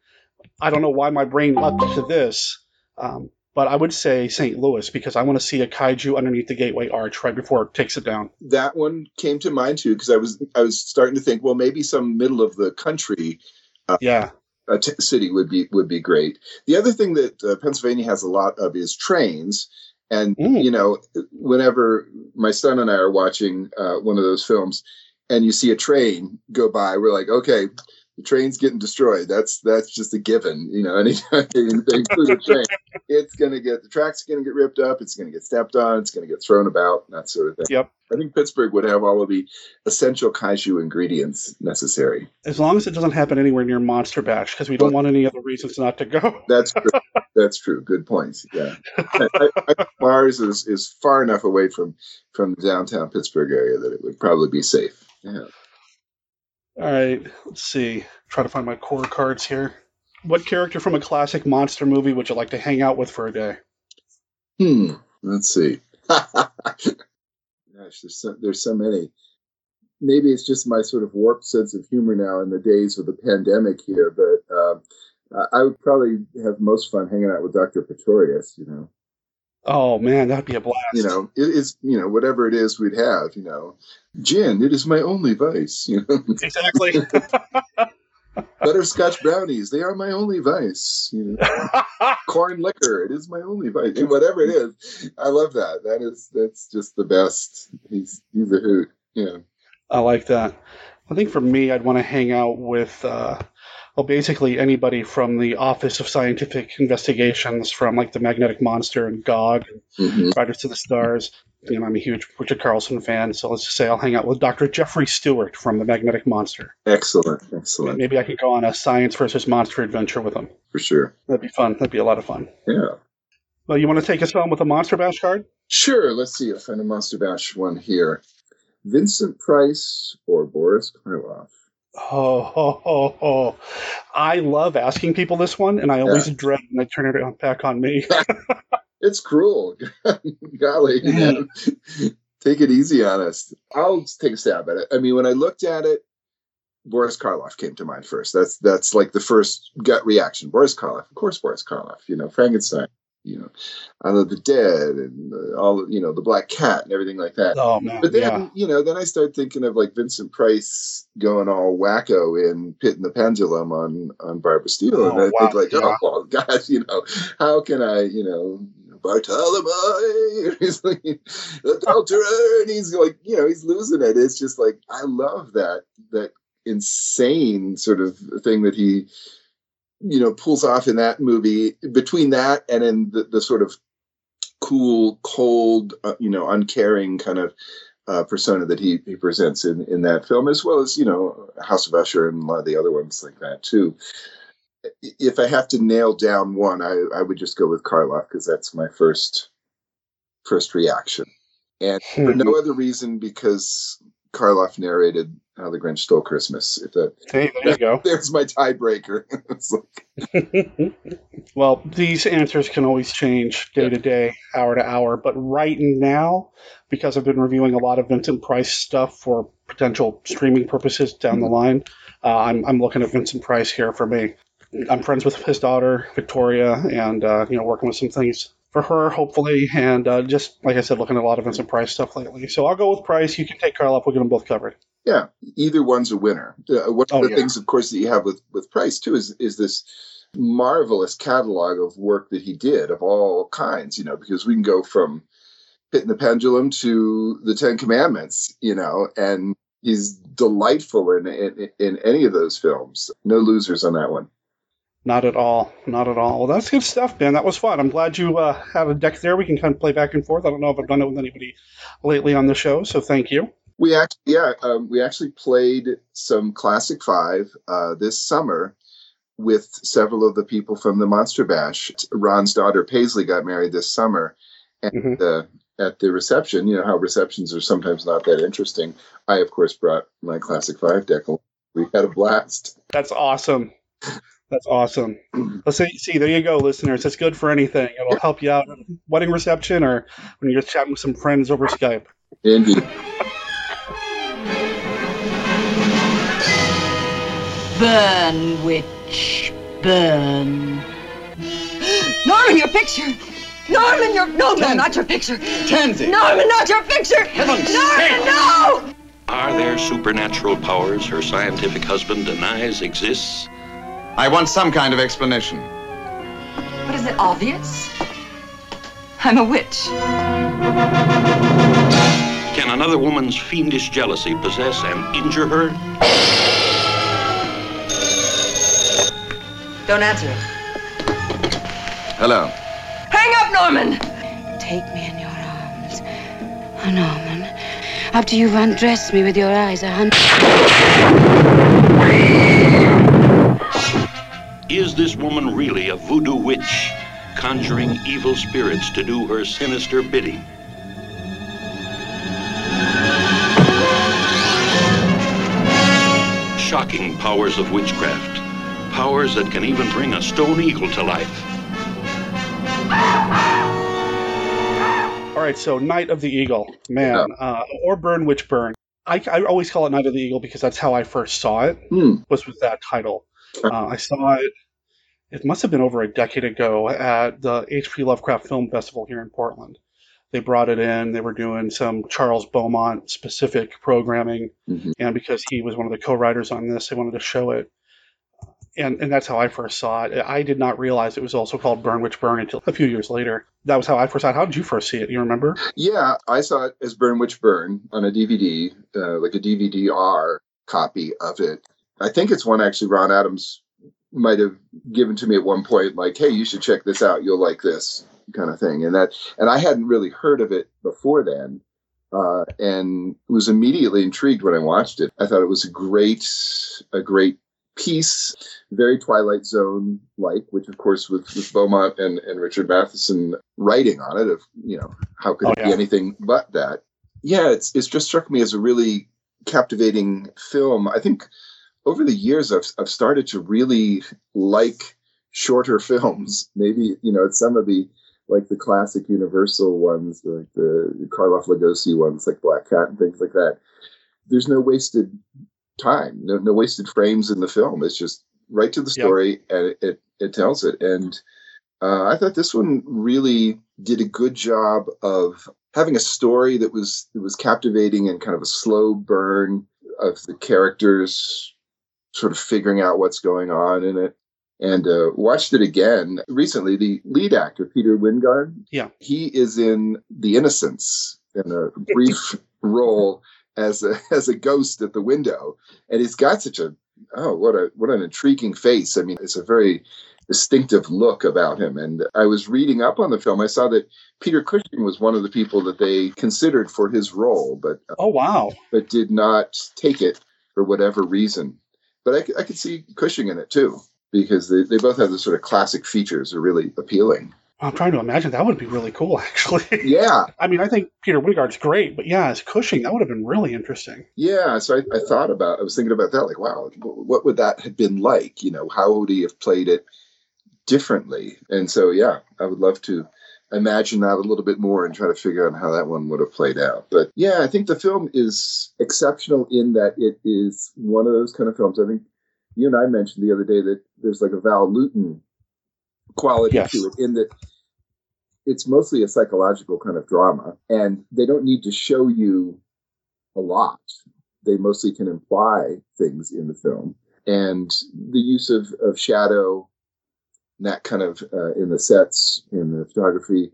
S2: I don't know why my brain leapt to this, um, but I would say St. Louis because I want to see a kaiju underneath the Gateway Arch right before it takes it down.
S28: That one came to mind too because I was I was starting to think, well, maybe some middle of the country uh,
S2: yeah
S28: a t- city would be would be great. The other thing that uh, Pennsylvania has a lot of is trains, and you know, whenever my son and I are watching uh, one of those films, and you see a train go by, we're like, okay, the train's getting destroyed. That's that's just a given. You know, (laughs) anytime they include a train, it's gonna get the track's gonna get ripped up. It's gonna get stepped on. It's gonna get thrown about. That sort of thing.
S2: Yep.
S28: I think Pittsburgh would have all of the essential kaiju ingredients necessary.
S2: As long as it doesn't happen anywhere near Monster Bash, because we don't want any other reasons not to go. (laughs)
S28: That's true. That's true. Good points. Yeah, I, I, Mars is is far enough away from from downtown Pittsburgh area that it would probably be safe. Yeah.
S2: All right, let's see. Try to find my core cards here. What character from a classic monster movie would you like to hang out with for a day?
S28: Hmm. Let's see. (laughs) Gosh, there's so, there's so many. Maybe it's just my sort of warped sense of humor now in the days of the pandemic here, but I- I would probably have most fun hanging out with Dr. Pretorius. You know,
S2: Oh man, that'd be a blast.
S28: you know, it is you know whatever it is we'd have. You know, gin, it is my only vice. You know,
S2: exactly. (laughs)
S28: Butterscotch brownies, they are my only vice. You know, (laughs) corn liquor, it is my only vice. Whatever it is, I love that. That is that's just the best. He's he's a hoot. Yeah.
S2: I like that. I think for me, I'd want to hang out with, uh, well, basically anybody from the Office of Scientific Investigations, from like the Magnetic Monster and GOG and
S28: Mhm.
S2: Riders to the Stars. You know, I'm a huge Richard Carlson fan, so let's just say I'll hang out with Dr. Jeffrey Stewart from the Magnetic Monster.
S28: Excellent, excellent
S2: Maybe I could go on a science versus monster adventure with him.
S28: for sure.
S2: That'd be fun. That'd be a lot of fun.
S28: Yeah.
S2: Well, you want to take us home with a Monster Bash card?
S28: Sure. Let's see. I'll find a Monster Bash one here. Vincent Price or Boris Karloff.
S2: Oh, ho, ho, ho. I love asking people this one, and I always dread when they turn it back on me. (laughs)
S28: It's cruel. (laughs) Golly, (laughs) man. take it easy on us. I'll take a stab at it. I mean, when I looked at it, Boris Karloff came to mind first. That's that's like the first gut reaction. Boris Karloff, of course, Boris Karloff. You know, Frankenstein. You know, I love the dead and uh, all. You know, the Black Cat and everything like that.
S2: Oh man,
S28: But then,
S2: yeah.
S28: you know, then I started thinking of like Vincent Price going all wacko in Pit and the Pendulum on on Barbara Steele, and
S2: Oh,
S28: I think like,
S2: yeah.
S28: oh (laughs) gosh, you know, how can I, you know, Bartholomew, (laughs) he's like adulterer, and he's like, you know, he's losing it. It's just like I love that that insane sort of thing that he, you know, pulls off in that movie. Between that and in the, the sort of cool, cold, uh, you know, uncaring kind of uh, persona that he, he presents in, in that film, as well as, you know, House of Usher and a lot of the other ones like that, too. If I have to nail down one, I, I would just go with Karloff because that's my first first reaction. And for no other reason because Karloff narrated How the Grinch Stole Christmas. If that,
S2: Hey, there you go. (laughs)
S28: There's my tiebreaker. (laughs) like, (laughs)
S2: Well, these answers can always change day to day, hour to hour, but right now, because I've been reviewing a lot of Vincent Price stuff for potential streaming purposes down the line, uh, I'm I'm looking at Vincent Price here for me. I'm friends with his daughter Victoria, and uh, you know working with some things for her hopefully, and uh, just like I said, looking at a lot of Vincent Price stuff lately. So I'll go with Price. You can take Karloff. We'll get them both covered.
S28: Yeah, either one's a winner. Uh, one of
S2: Oh,
S28: the
S2: yeah.
S28: things, of course, that you have with with Price too is is this marvelous catalog of work that he did of all kinds. You know, because we can go from hitting the pendulum to the Ten Commandments. You know, and he's delightful in in, in any of those films. No losers on that one.
S2: Not at all. Not at all. Well, that's good stuff, man. That was fun. I'm glad you uh, had a deck there. We can kind of play back and forth. I don't know if I've done it with anybody lately on the show, so thank you.
S28: We actually, yeah, um, we actually played some classic five uh, this summer with several of the people from the Monster Bash. Ron's daughter Paisley got married this summer, and uh, at the reception, you know how receptions are sometimes not that interesting. I, of course, brought my classic five deck. We had a blast.
S2: That's awesome. That's awesome. Let's see, see, there you go, listeners. It's good for anything. It'll help you out at a wedding reception or when you're just chatting with some friends over Skype.
S28: Indeed.
S29: Burn, witch, burn. Norman, your picture! Norman, your no, no, not your picture.
S30: Tansy!
S29: Norman, not your picture.
S30: Heavens
S29: Norman,
S30: sake.
S29: no!
S31: Are there supernatural powers her scientific husband denies exists?
S30: I want some kind of explanation.
S29: What is it obvious? I'm a witch.
S31: Can another woman's fiendish jealousy possess and injure her?
S29: Don't answer it.
S30: Hello.
S29: Hang up, Norman.
S32: Take me in your arms. Oh, Norman. After you've undressed me with your eyes a hundred.
S31: Is this woman really a voodoo witch, conjuring evil spirits to do her sinister bidding? Shocking powers of witchcraft. Powers that can even bring a stone eagle to life.
S2: All right, so Night of the Eagle, man, uh, or Burn Witch Burn. I, I always call it Night of the Eagle because that's how I first saw it.
S28: Hmm.
S2: Was with that title. Uh, I saw it. It must have been over a decade ago at the H.P. Lovecraft Film Festival here in Portland. They brought it in. They were doing some Charles Beaumont specific programming, and because he was one of the co-writers on this, they wanted to show it. And and that's how I first saw it. I did not realize it was also called Burn Witch Burn until a few years later. That was how I first saw it. How did you first see it? You remember?
S28: Yeah, I saw it as Burn Witch Burn on a DVD, uh, like a DVD-R copy of it. I think it's one actually Ron Adams might have given to me at one point, like, "Hey, you should check this out. You'll like this," kind of thing. And that, and I hadn't really heard of it before then, uh, and was immediately intrigued when I watched it. I thought it was a great, a great piece, very Twilight Zone like, which of course with, with Beaumont and, and Richard Matheson writing on it, of you know how could
S2: Oh,
S28: it be anything but that? Yeah, it's it's just struck me as a really captivating film. I think over the years I've I've started to really like shorter (laughs) films. Maybe you know some of the like the classic Universal ones, like the Karloff Lugosi ones, like Black Cat and things like that. There's no wasted time, no no wasted frames in the film. It's just right to the
S2: Yep.
S28: story, and it, it it tells it. And uh, I thought this one really did a good job of having a story that was that was captivating and kind of a slow burn of the characters sort of figuring out what's going on in it. And uh, watched it again recently. The lead actor Peter Wyngarde,
S2: Yeah.
S28: he is in The Innocents in a brief (laughs) role as a (laughs) as a ghost at the window, and he's got such a oh what a what an intriguing face. I mean, it's a very distinctive look about him. And I was reading up on the film. I saw that Peter Cushing was one of the people that they considered for his role, but uh,
S2: Oh wow.
S28: but did not take it for whatever reason. But I, could see Cushing in it too because they, they both have the sort of classic features are really appealing.
S2: I'm trying to imagine that would be really cool, (laughs) actually.
S28: Yeah. (laughs)
S2: I mean, I think Peter Wyngarde's great, but yeah, as Cushing, that would have been really interesting.
S28: Yeah, so I, I thought about, I was thinking about that, like, wow, what would that have been like? You know, how would he have played it differently? And so, yeah, I would love to imagine that a little bit more and try to figure out how that one would have played out. But yeah, I think the film is exceptional in that it is one of those kind of films. I think you and I mentioned the other day that there's like a Val Lewton quality
S2: Yes.
S28: to it in that it's mostly a psychological kind of drama, and they don't need to show you a lot. They mostly can imply things in the film, and the use of, of shadow, and that kind of uh, in the sets, in the photography,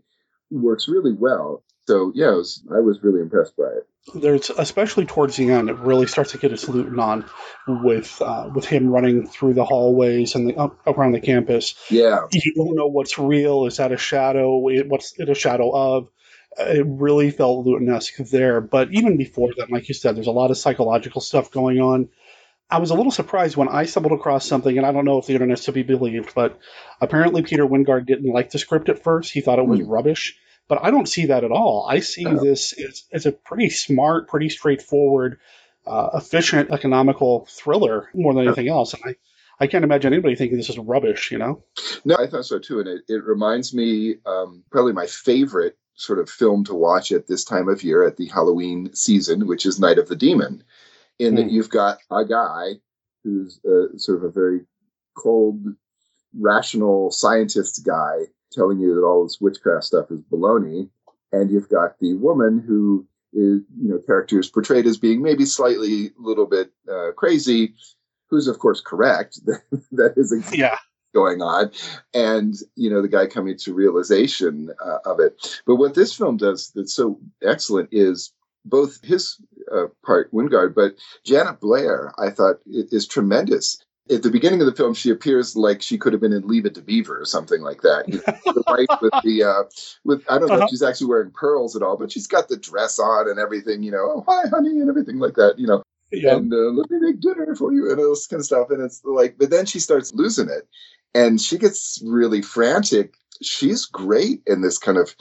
S28: works really well. So yeah, it was, I was really impressed by it.
S2: There's especially towards the end, it really starts to get its Lewton on with uh, with him running through the hallways and the up, around the campus.
S28: Yeah,
S2: You don't know what's real. Is that a shadow? What's it a shadow of? It really felt Lewton-esque there. But even before that, like you said, there's a lot of psychological stuff going on. I was a little surprised when I stumbled across something, and I don't know if the internet's to be believed, but apparently Peter Wyngarde didn't like the script at first. He thought it was rubbish. But I don't see that at all. I see this as, as a pretty smart, pretty straightforward, uh, efficient, economical thriller more than anything else. And I, I can't imagine anybody thinking this is rubbish, you know?
S28: No, I thought so too, and it, it reminds me um, probably my favorite sort of film to watch at this time of year at the Halloween season, which is Night of the Demon. In that
S2: Hmm.
S28: you've got a guy who's uh, sort of a very cold, rational scientist guy telling you that all this witchcraft stuff is baloney, and you've got the woman who is, you know, character is portrayed as being maybe slightly, a little bit uh, crazy, who's of course correct. (laughs) that is a
S2: Yeah.
S28: going on and you know the guy coming to realization uh, of it but what this film does that's so excellent is both his uh, part Wyngarde but janet blair i thought is tremendous at the beginning of the film she appears like she could have been in leave it to beaver or something like that (laughs) the wife with the uh with i don't know
S2: Uh-huh.
S28: if she's actually wearing pearls at all but she's got the dress on and everything you know oh hi honey and everything like that you know
S2: Yeah.
S28: and uh, let me make dinner for you and all this kind of stuff. And it's like, but then she starts losing it, and she gets really frantic. She's great in this kind of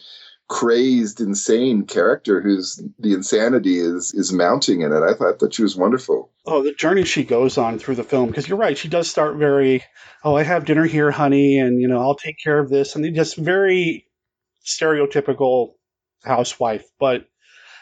S28: crazed, insane character whose the insanity is is mounting in it. I thought that she was wonderful.
S2: Oh, the journey she goes on through the film, because you're right, she does start very, oh, I have dinner here, honey, and, you know, I'll take care of this. And just very stereotypical housewife. But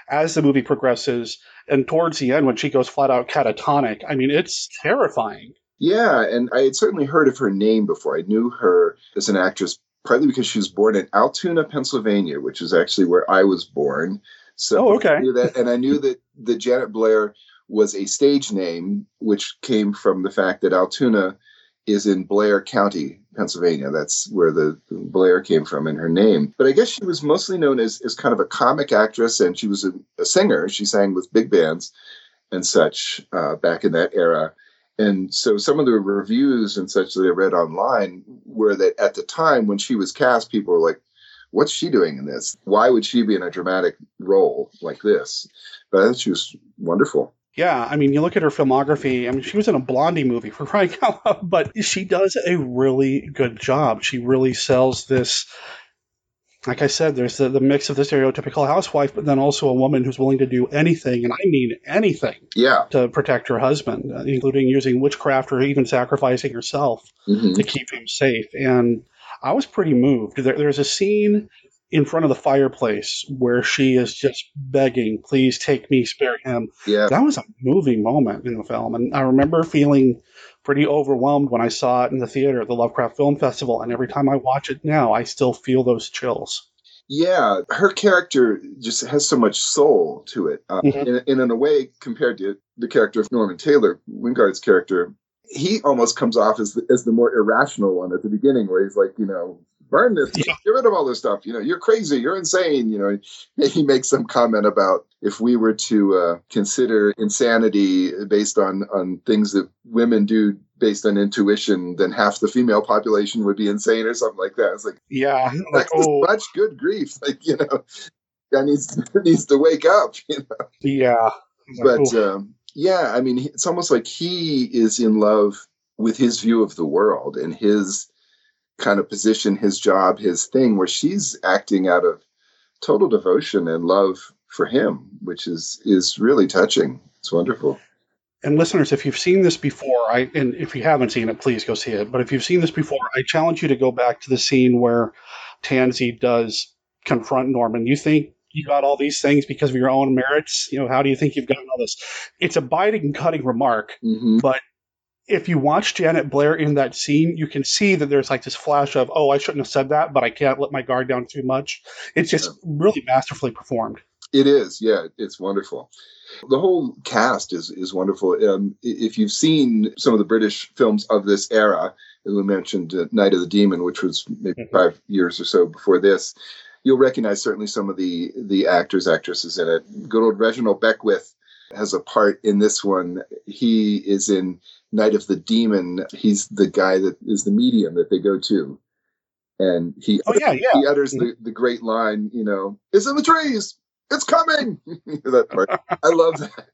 S2: as the movie progresses, and towards the end, when she goes flat out catatonic, I mean, it's terrifying.
S28: Yeah, and I had certainly heard of her name before. I knew her as an actress partly because she was born in Altoona, Pennsylvania, which is actually where I was born. So
S2: Oh, okay.
S28: I that, and I knew that the Janet Blair was a stage name, which came from the fact that Altoona is in Blair County, Pennsylvania. That's where the Blair came from in her name. But I guess she was mostly known as, as kind of a comic actress, and she was a, a singer. She sang with big bands and such uh, back in that era. And so some of the reviews and such that I read online were that at the time when she was cast, people were like, what's she doing in this? Why would she be in a dramatic role like this? But I thought she was wonderful.
S2: Yeah, I mean, you look at her filmography. I mean, she was in a Blondie movie for (laughs) crying out loud, but she does a really good job. She really sells this. Like I said, there's the, the mix of the stereotypical housewife, but then also a woman who's willing to do anything, and I mean anything,
S28: Yeah.
S2: to protect her husband, uh, including using witchcraft or even sacrificing herself
S28: Mhm.
S2: to keep him safe. And I was pretty moved. There, there's a scene in front of the fireplace where she is just begging, "Please take me, spare him."
S28: Yeah.
S2: That was a moving moment in the film, and I remember feeling pretty overwhelmed when I saw it in the theater at the Lovecraft Film Festival. And every time I watch it now, I still feel those chills.
S28: Yeah, her character just has so much soul to it. Uh,
S2: Mhm.
S28: and, and in a way, compared to the character of Norman Taylor, Wyngarde's character, he almost comes off as the, as the more irrational one at the beginning, where he's like, you know, burn this, get rid of all this stuff. You know, you're crazy, you're insane. You know, (laughs) he makes some comment about if we were to uh, consider insanity based on on things that women do based on intuition, then half the female population would be insane or something like that. It's like
S2: Yeah, (laughs) like oh,
S28: much good grief. (laughs) Like, you know, that needs needs to wake up, you know.
S2: yeah.
S28: But
S2: Ooh.
S28: um, yeah, I mean, it's almost like he is in love with his view of the world and his kind of position, his job, his thing, where she's acting out of total devotion and love for him, which is is really touching. It's wonderful.
S2: And listeners, if you've seen this before, I and if you haven't seen it, please go see it. But if you've seen this before, I challenge you to go back to the scene where Tansy does confront Norman. You think you got all these things because of your own merits? You know, how do you think you've gotten all this? It's a biting, cutting remark,
S28: Mm-hmm.
S2: but if you watch Janet Blair in that scene, you can see that there's like this flash of, oh, I shouldn't have said that, but I can't let my guard down too much. It's just really masterfully performed.
S28: It is, yeah, it's wonderful. The whole cast is is wonderful. Um, if you've seen some of the British films of this era, we mentioned uh, Night of the Demon, which was maybe
S2: Mm-hmm.
S28: five years or so before this, you'll recognize certainly some of the the actors actresses in it. Good old Reginald Beckwith has a part in this one. He is in Night of the Demon. He's the guy that is the medium that they go to. And he
S2: Oh, yeah, yeah.
S28: he utters the, the great line, you know, it's in the trees, it's coming. (laughs) that part. I love that.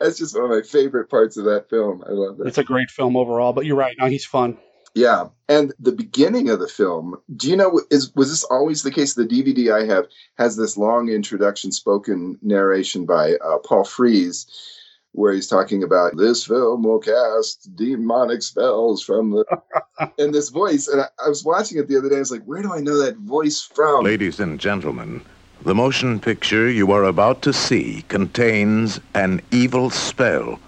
S28: That's just one of my favorite parts of that film. I love that.
S2: It's a great film overall, but you're right. No, he's fun.
S28: Yeah, and the beginning of the film. Do you know is was this always the case? The DVD I have has this long introduction, spoken narration by uh, Paul Frees, where he's talking about this film will cast demonic spells from the (laughs) and this voice. And I, I was watching it the other day. I was like, where do I know that voice from?
S5: Ladies and gentlemen, the motion picture you are about to see contains an evil spell,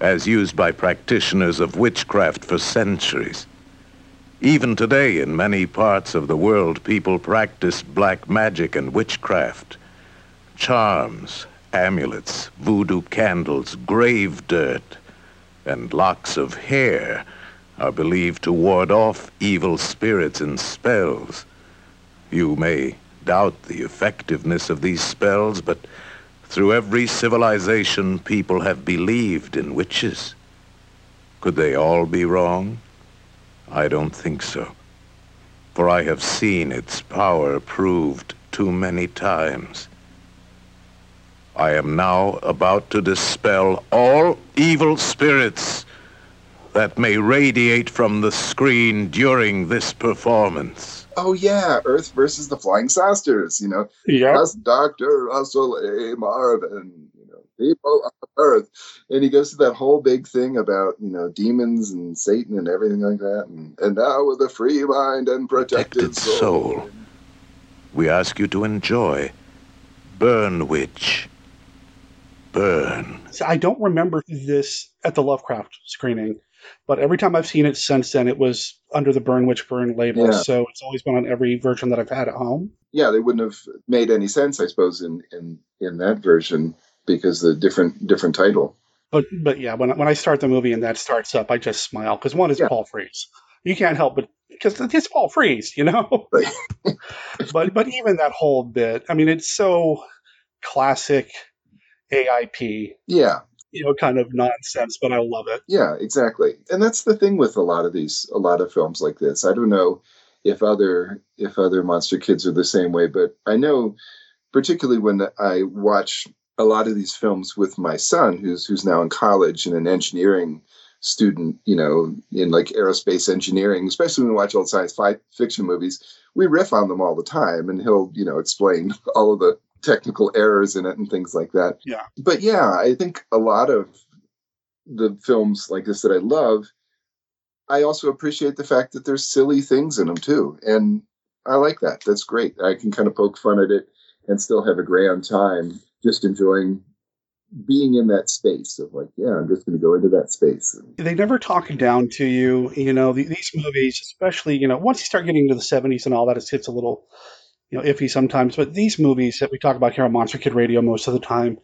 S5: as used by practitioners of witchcraft for centuries. Even today, in many parts of the world, people practice black magic and witchcraft. Charms, amulets, voodoo candles, grave dirt, and locks of hair are believed to ward off evil spirits and spells. You may doubt the effectiveness of these spells, but through every civilization, people have believed in witches. Could they all be wrong? I don't think so. For I have seen its power proved too many times. I am now about to dispel all evil spirits that may radiate from the screen during this performance.
S28: Oh yeah, Earth versus the Flying Saucers. You know,
S2: Yeah.
S28: That's Doctor Russell A. Marvin. You know, people on Earth, and he goes through that whole big thing about you know demons and Satan and everything like that. And, and now with a free mind and protected soul.
S5: Soul. We ask you to enjoy Burn Witch. Burn.
S2: So I don't remember this at the Lovecraft screening, but every time I've seen it since then, it was under the Burn Witch Burn label.
S28: Yeah.
S2: So it's always been on every version that I've had at home.
S28: Yeah, they wouldn't have made any sense, I suppose, in in in that version because the different different title.
S2: But but yeah, when when I start the movie and that starts up, I just smile because one is Paul Frees. You can't help but because it's Paul Frees, you know. (laughs) (laughs) but but even that whole bit, I mean, it's so classic AIP,
S28: Yeah,
S2: you know, kind of nonsense, but I love it.
S28: Yeah, exactly. And that's the thing with a lot of these a lot of films like this. I don't know if other if other monster kids are the same way, but I know particularly when I watch a lot of these films with my son who's who's now in college and an engineering student, you know, in like aerospace engineering, especially when we watch old science fi- fiction movies, we riff on them all the time and he'll, you know, explain (laughs) all of the technical errors in it and things like that
S2: Yeah.
S28: but yeah, I think a lot of the films like this that I love, I also appreciate the fact that there's silly things in them too, and I like that. That's great. I can kind of poke fun at it and still have a grand time, just enjoying being in that space of like, yeah, I'm just going to go into that space.
S2: They never talk down to you, you know. The, these movies, especially, you know, once you start getting into the '70s and all that, it gets a little, you know, iffy sometimes. But these movies that we talk about here on Monster Kid Radio most of the time,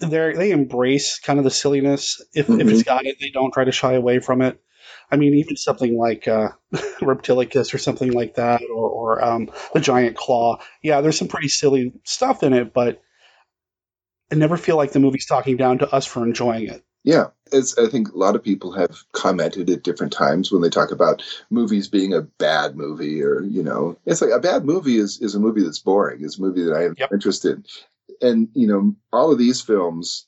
S2: they they embrace kind of the silliness. If if it's got it, they don't try to shy away from it. I mean, even something like uh, (laughs) Reptilicus or something like that, or, or um, the Giant Claw. Yeah, there's some pretty silly stuff in it, but I never feel like the movie's talking down to us for enjoying it.
S28: Yeah, it's, I think a lot of people have commented at different times when they talk about movies being a bad movie, or you know, it's like a bad movie is is a movie that's boring, is a movie that I am no interest in, and you know, all of these films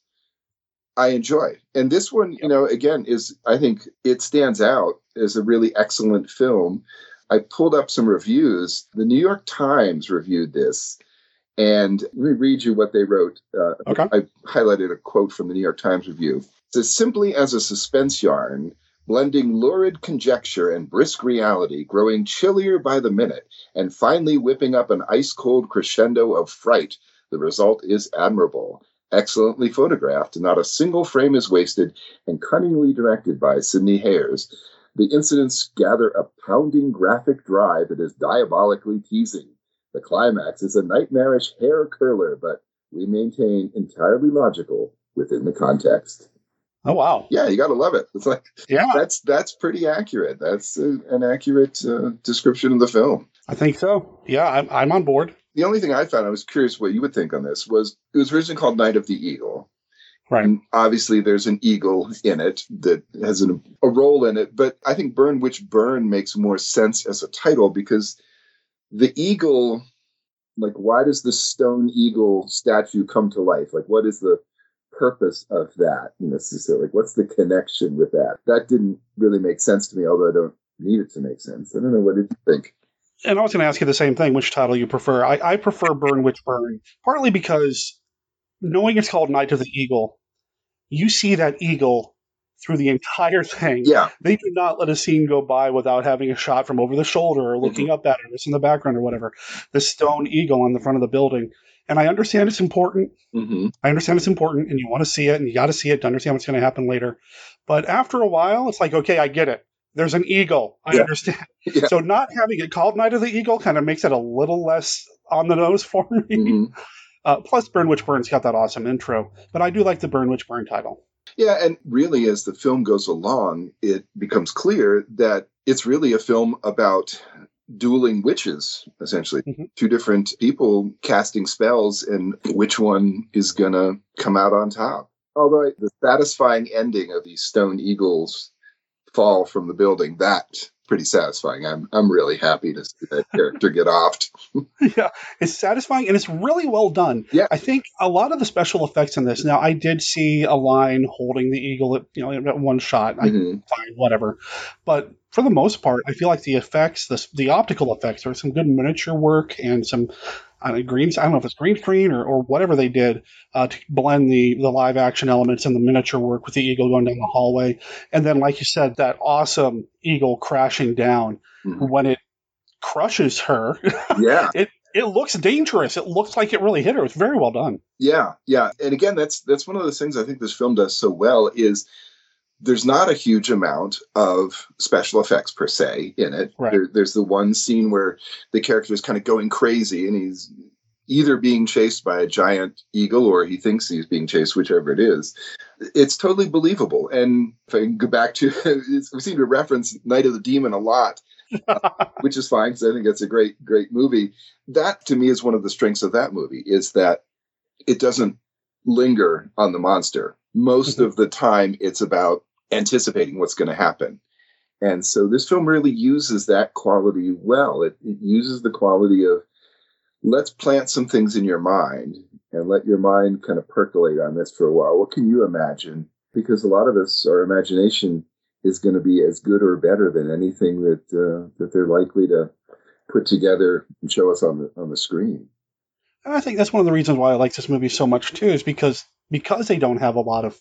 S28: I enjoy, and this one, you know, again is I think it stands out as a really excellent film. I pulled up some reviews. The New York Times reviewed this, and let me read you what they wrote. Uh, I highlighted a quote from the New York Times review. It says, simply as a suspense yarn, blending lurid conjecture and brisk reality, growing chillier by the minute, and finally whipping up an ice cold crescendo of fright, the result is admirable. excellently photographed. Not a single frame is wasted and cunningly directed by Sidney Hayers. The incidents gather a pounding graphic drive that is diabolically teasing. The climax is a nightmarish hair curler, but we maintain entirely logical within the context.
S2: Oh wow!
S28: Yeah, you got to love it. It's like
S2: yeah,
S28: that's that's pretty accurate. That's a, an accurate uh, description of the film.
S2: I think so. Yeah, I'm, I'm on board.
S28: The only thing I found, I was curious what you would think on this, was it was originally called Night of the Eagle.
S2: Right.
S28: And obviously, there's an eagle in it that has an, a role in it, but I think Burn Witch Burn makes more sense as a title because the eagle, like, why does the stone eagle statue come to life? Like, what is the purpose of that necessarily? Like, what's the connection with that? That didn't really make sense to me, although I don't need it to make sense. I don't know. What did you think?
S2: And I was going to ask you the same thing. Which title you prefer? I, I prefer Burn Witch Burn, partly because knowing it's called Night of the Eagle, you see that eagle through the entire (laughs) thing.
S28: Yeah.
S2: They do not let a scene go by without having a shot from over the shoulder or looking mm-hmm. up at it, or it's in the background or whatever. The stone eagle on the front of the building. And I understand it's important.
S28: Mm-hmm.
S2: I understand it's important, and you want to see it, and you got to see it to understand what's going to happen later. But after a while, it's like, okay, I get it. There's an eagle. I
S28: Yeah.
S2: understand. (laughs)
S28: Yeah.
S2: So not having it called Night of the Eagle kind of makes it a little less on the nose for me.
S28: Mm-hmm.
S2: Uh, plus, Burn Witch Burn's got that awesome intro, but I do like the Burn Witch Burn title.
S28: Yeah, and really, as the film goes along, it becomes clear that it's really a film about dueling witches, essentially. Mm-hmm. Two different people casting spells, and which one is going to come out on top. Although the satisfying ending of these stone eagles fall from the building, that pretty satisfying. I'm I'm really happy to see that character get offed. (laughs)
S2: yeah, it's satisfying and it's really well done.
S28: Yeah,
S2: I think a lot of the special effects in this. Now, I did see a line holding the eagle at you know at one shot. I,
S28: Mhm.
S2: fine, whatever. But for the most part, I feel like the effects, the the optical effects, are some good miniature work and some. I don't know. I don't know if it's green screen or, or whatever they did uh, to blend the the live action elements and the miniature work with the eagle going down the hallway, and then like you said, that awesome eagle crashing down when it crushes her. (laughs)
S28: Yeah.
S2: it it looks dangerous. It looks like it really hit her. It's very well done.
S28: Yeah, yeah. And again, that's that's one of those things I think this film does so well is there's not a huge amount of special effects per se in it.
S2: Right.
S28: There, there's the one scene where the character is kind of going crazy and he's either being chased by a giant eagle or he thinks he's being chased, whichever it is. It's totally believable. And if I can go back to, (laughs) we seem to reference Night of the Demon a lot, (laughs) which is fine because I think it's a great, great movie. That to me is one of the strengths of that movie is that it doesn't linger on the monster. Most mm-hmm. of the time, it's about anticipating what's going to happen. And so this film really uses that quality well. It, it uses the quality of let's plant some things in your mind and let your mind kind of percolate on this for a while. What can you imagine? Because a lot of us, our imagination is going to be as good or better than anything that uh, that they're likely to put together and show us on the on the screen.
S2: I think that's one of the reasons why I like this movie so much too, is because because they don't have a lot of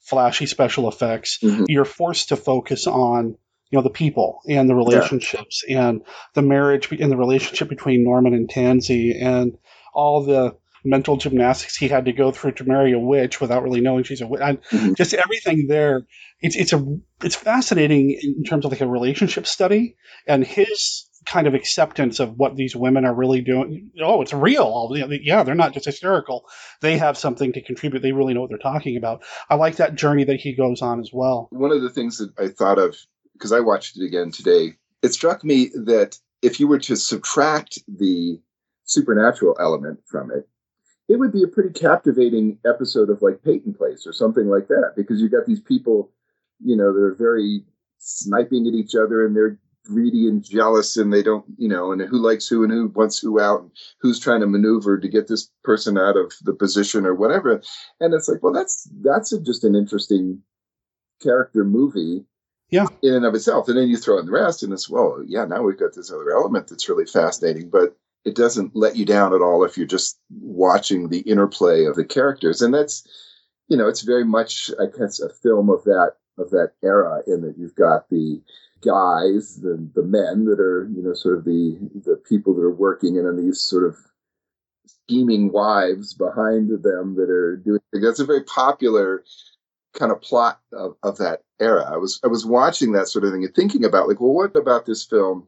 S2: flashy special effects, mm-hmm. you're forced to focus on you know the people and the relationships and the marriage and the relationship between Norman and Tansy and all the mental gymnastics he had to go through to marry a witch without really knowing she's a witch. And mm-hmm. just everything there. It's it's a it's fascinating in terms of like a relationship study and his kind of acceptance of what these women are really doing. Oh, it's real. Yeah, they're not just hysterical. They have something to contribute. They really know what they're talking about. I like that journey that he goes on as well.
S28: One of the things that I thought of because I watched it again today, it struck me that if you were to subtract the supernatural element from it, it would be a pretty captivating episode of like Peyton Place or something like that because you've got these people, you know, they're very sniping at each other and they're greedy and jealous and they don't, you know, and who likes who and who wants who out and who's trying to maneuver to get this person out of the position or whatever. And it's like, well, that's that's a, just an interesting character movie
S2: yeah.
S28: in and of itself. And then you throw in the rest and it's well yeah now we've got this other element that's really fascinating but it doesn't let you down at all if you're just watching the interplay of the characters. And that's you know it's very much i guess a film of that of that era in that you've got the guys the the men that are you know sort of the the people that are working and then these sort of scheming wives behind them that are doing. That's a very popular kind of plot of, of that era. I was I was watching that sort of thing and thinking about like, well, what about this film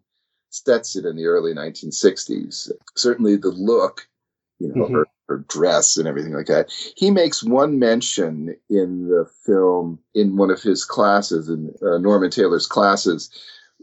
S28: Stetson in the early 1960s? Certainly the look, you know,
S2: Mhm.
S28: her, her dress and everything like that. He makes one mention in the film in one of his classes in uh, Norman Taylor's classes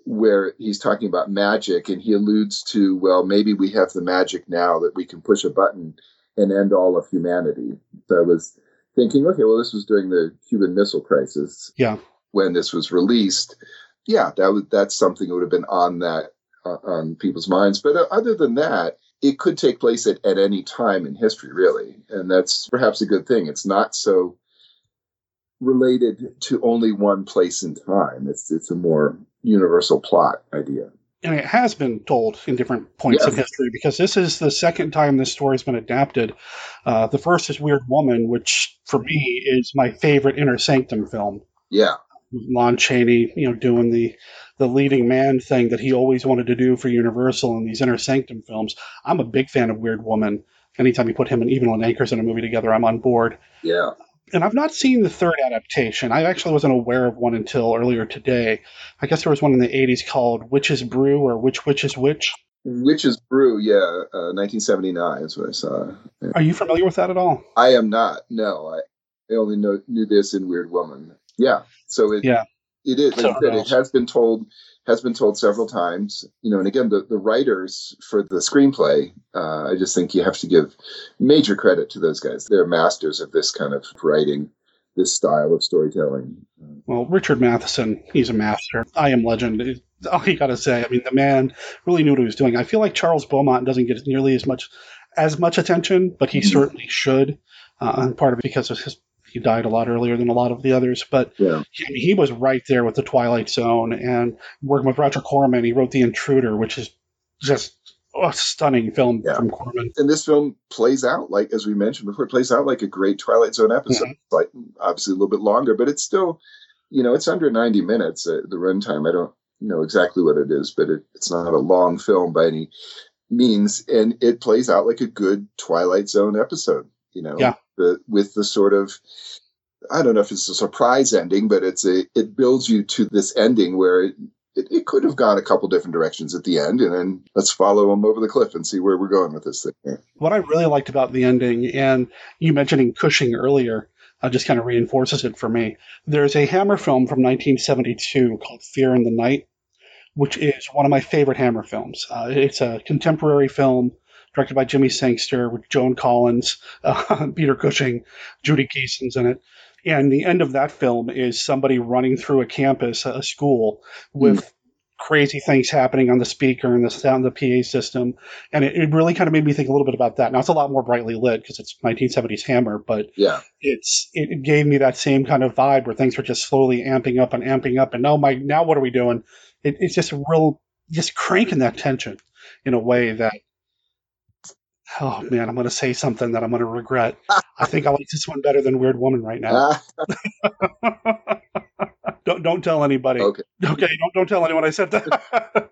S28: where he's talking about magic and he alludes to well maybe we have the magic now that we can push a button and end all of humanity so i was thinking okay well this was during the cuban missile crisis
S2: Yeah.
S28: when this was released yeah that would that's something that would have been on that uh, on people's minds but uh, other than that it could take place at, at any time in history really and that's perhaps a good thing it's not so related to only one place in time it's it's a more universal plot idea
S2: and it has been told in different points in
S28: Yes.
S2: history because this is the second time this story's been adapted. Uh, the first is Weird Woman, which for me is my favorite Inner Sanctum film.
S28: yeah
S2: Lon Chaney, you know, doing the the leading man thing that he always wanted to do for Universal in these Inner Sanctum films. I'm a big fan of Weird Woman. Anytime you put him and even Evelyn Ankers in a movie together, I'm on board.
S28: yeah
S2: And I've not seen the third adaptation. I actually wasn't aware of one until earlier today. I guess there was one in the 80s called Witch's Brew or Which Witch is Which.
S28: Witch's Brew, yeah, uh, 1979 is what I saw. Yeah.
S2: Are you familiar with that at all?
S28: I am not. No, I, I only know, knew this in Weird Woman. Yeah, so it
S2: Yeah.
S28: it is. Like said, it has been told has been told several times. You know, and again, the the writers for the screenplay, uh, I just think you have to give major credit to those guys. They're masters of this kind of writing, this style of storytelling.
S2: Well, Richard Matheson, he's a master. I am legend. All you got to say. I mean, the man really knew what he was doing. I feel like Charles Beaumont doesn't get nearly as much as much attention, but he certainly should. Uh, and part of it because of his, he died a lot earlier than a lot of the others. But
S28: Yeah.
S2: he, he was right there with the Twilight Zone and working with Roger Corman. He wrote The Intruder, which is just a stunning film from Corman.
S28: and this film plays out like as we mentioned before it plays out like a great twilight zone episode
S2: Mm-hmm.
S28: like obviously a little bit longer but it's still you know it's under 90 minutes uh, the runtime i don't know exactly what it is but it, it's not a long film by any means and it plays out like a good twilight zone episode you know
S2: Yeah.
S28: The, with the sort of i don't know if it's a surprise ending but it's a it builds you to this ending where it, it, it could have gone a couple different directions at the end and then let's follow them over the cliff and see where we're going with this thing
S2: what I really liked about the ending, and you mentioning Cushing earlier, uh, just kind of reinforces it for me. There's a Hammer film from 1972 called Fear in the Night, which is one of my favorite Hammer films. Uh, it's a contemporary film directed by Jimmy Sangster with Joan Collins, uh, (laughs) Peter Cushing, Judy Geeson's in it. And the end of that film is somebody running through a campus, a school, with crazy things happening on the speaker and the sound, the PA system, and it, it really kind of made me think a little bit about that. Now it's a lot more brightly lit because it's 1970s Hammer, but
S28: yeah
S2: it's it, it gave me that same kind of vibe where things were just slowly amping up and amping up, and now my now what are we doing? It, it's just real just cranking that tension in a way that. Oh man, I'm going to say something that I'm going to regret. I think I like this one better than Weird Woman right now. Ah. (laughs) don't don't tell anybody.
S28: Okay.
S2: Okay. Don't don't tell anyone I said that. (laughs)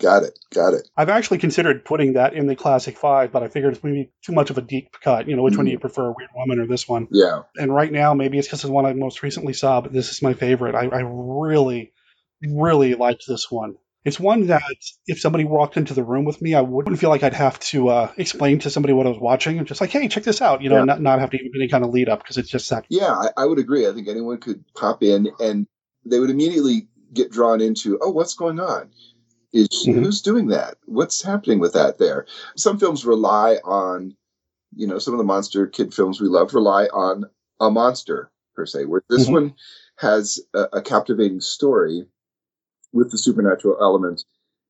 S28: got it got it
S2: I've actually considered putting that in the classic five, but I figured it's maybe too much of a deep cut. You know, which one do you mm. prefer, Weird Woman or this one?
S28: yeah
S2: And right now, maybe it's because it's the one I most recently saw, but this is my favorite. I, I really, really liked this one. It's one that if somebody walked into the room with me, I wouldn't feel like I'd have to uh, explain to somebody what I was watching. I'm just like, hey, check this out. You know,
S28: Yeah.
S2: not, not have to even any kind of lead up because it's just that.
S28: Yeah, I, I would agree. I think anyone could pop in and they would immediately get drawn into, oh, what's going on? Is who's doing that? What's happening with that there? Some films rely on, you know, some of the monster kid films we love rely on a monster per se, where this
S2: Mhm.
S28: one has a, a captivating story with the supernatural element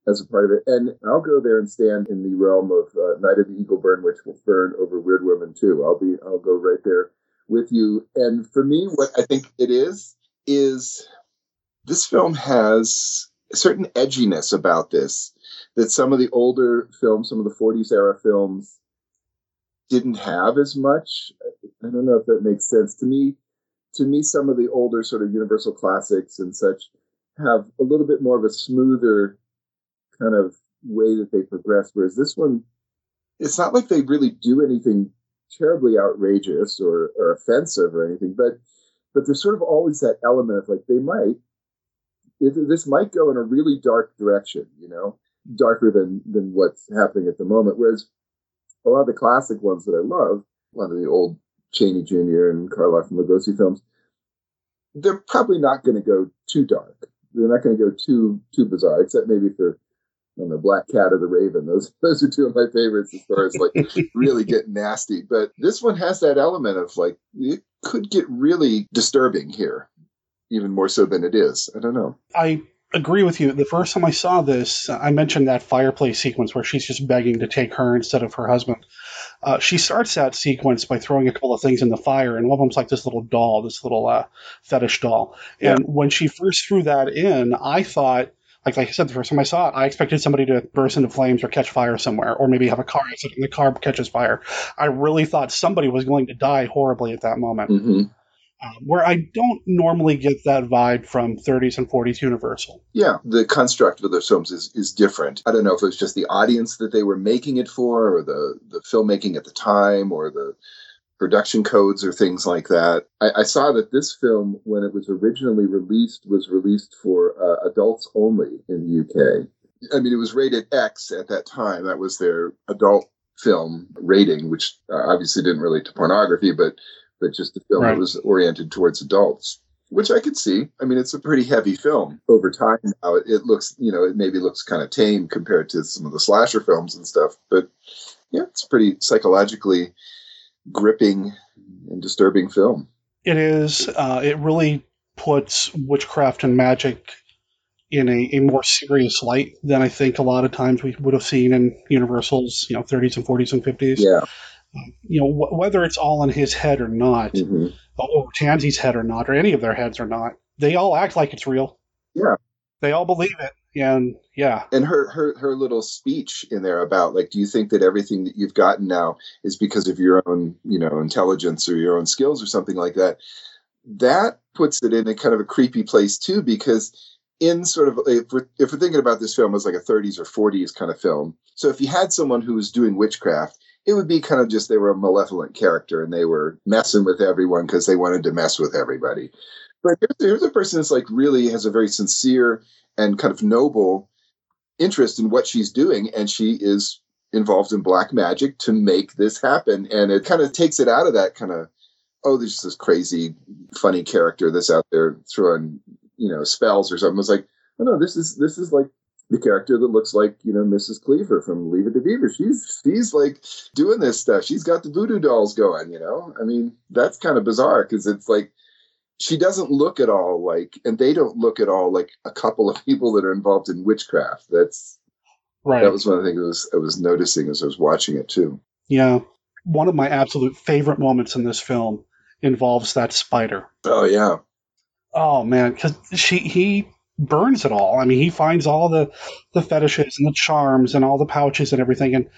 S28: as a part of it. And I'll go there and stand in the realm of uh, Night of the Eagle Burn, which will burn over Weird Women too. I'll be, I'll go right there with you. And for me, what I think it is is this film has a certain edginess about this that some of the older films, some of the 40s era films, didn't have as much. I don't know if that makes sense to me. To me, some of the older sort of Universal classics and such have a little bit more of a smoother kind of way that they progress, whereas this one it's not like they really do anything terribly outrageous or, or offensive or anything, but but there's sort of always that element of like they might this might go in a really dark direction, you know, darker than than what's happening at the moment. Whereas a lot of the classic ones that I love, a lot of the old Chaney Jr. and Karloff and Lugosi films, they're probably not going to go too dark. They're not going to go too too bizarre, except maybe for and the Black Cat or the Raven. Those (laughs) those are two of my favorites as far as like (laughs) really get nasty. But this one has that element of like it could get really disturbing here, even more so than it is. I don't know.
S2: I agree with you. The first time I saw this, I mentioned that fireplace sequence where she's just begging to take her instead of her husband. Uh, she starts that sequence by throwing a couple of things in the fire, and one of them's like this little doll, this little uh, fetish doll. And when she first threw that in, I thought like, like I said, the first time I saw it, I expected somebody to burst into flames or catch fire somewhere, or maybe have a car accident and the car catches fire. I really thought somebody was going to die horribly at that moment.
S28: Mm-hmm.
S2: Um, where I don't normally get that vibe from 30s and 40s Universal.
S28: Yeah, the construct of those films is, is different. I don't know if it was just the audience that they were making it for, or the the filmmaking at the time, or the production codes or things like that. I, I, saw that this film, when it was originally released, was released for uh, adults only in the UK. I mean, it was rated X at that time. That was their adult film rating, which uh, obviously didn't relate to pornography, but but just a film right. that was oriented towards adults. Which I could see. I mean, it's a pretty heavy film. Over time, now it, it looks, you know, it maybe looks kind of tame compared to some of the slasher films and stuff. But yeah, it's a pretty psychologically gripping and disturbing film.
S2: It is. Uh, it really puts witchcraft and magic in a, a more serious light than I think a lot of times we would have seen in Universal's, you know, 30s and 40s and 50s.
S28: Yeah.
S2: You know, wh- whether it's all in his head or not,
S28: mm-hmm.
S2: or Tansy's head or not, or any of their heads or not, they all act like it's real.
S28: Yeah.
S2: They all believe it and yeah
S28: and her her her little speech in there about like do you think that everything that you've gotten now is because of your own you know intelligence or your own skills or something like that that puts it in a kind of a creepy place too because in sort of if we're, if we're thinking about this film as like a 30s or 40s kind of film so if you had someone who was doing witchcraft it would be kind of just they were a malevolent character and they were messing with everyone because they wanted to mess with everybody but here's, a person that's like really has a very sincere and kind of noble interest in what she's doing, and she is involved in black magic to make this happen. And it kind of takes it out of that kind of oh, there's this crazy, funny character that's out there throwing you know spells or something. It's like oh no, this is this is like the character that looks like you know Mrs. Cleaver from Leave It to Beaver. She's she's like doing this stuff. She's got the voodoo dolls going. You know, I mean that's kind of bizarre because it's like she doesn't look at all like, and they don't look at all like a couple of people that are involved in witchcraft. That's
S2: right.
S28: That was one of the things I was, I was noticing as I was watching it too.
S2: Yeah, one of my absolute favorite moments in this film involves that spider.
S28: Oh yeah.
S2: Oh man, because she he burns it all. I mean, he finds all the the fetishes and the charms and all the pouches and everything, and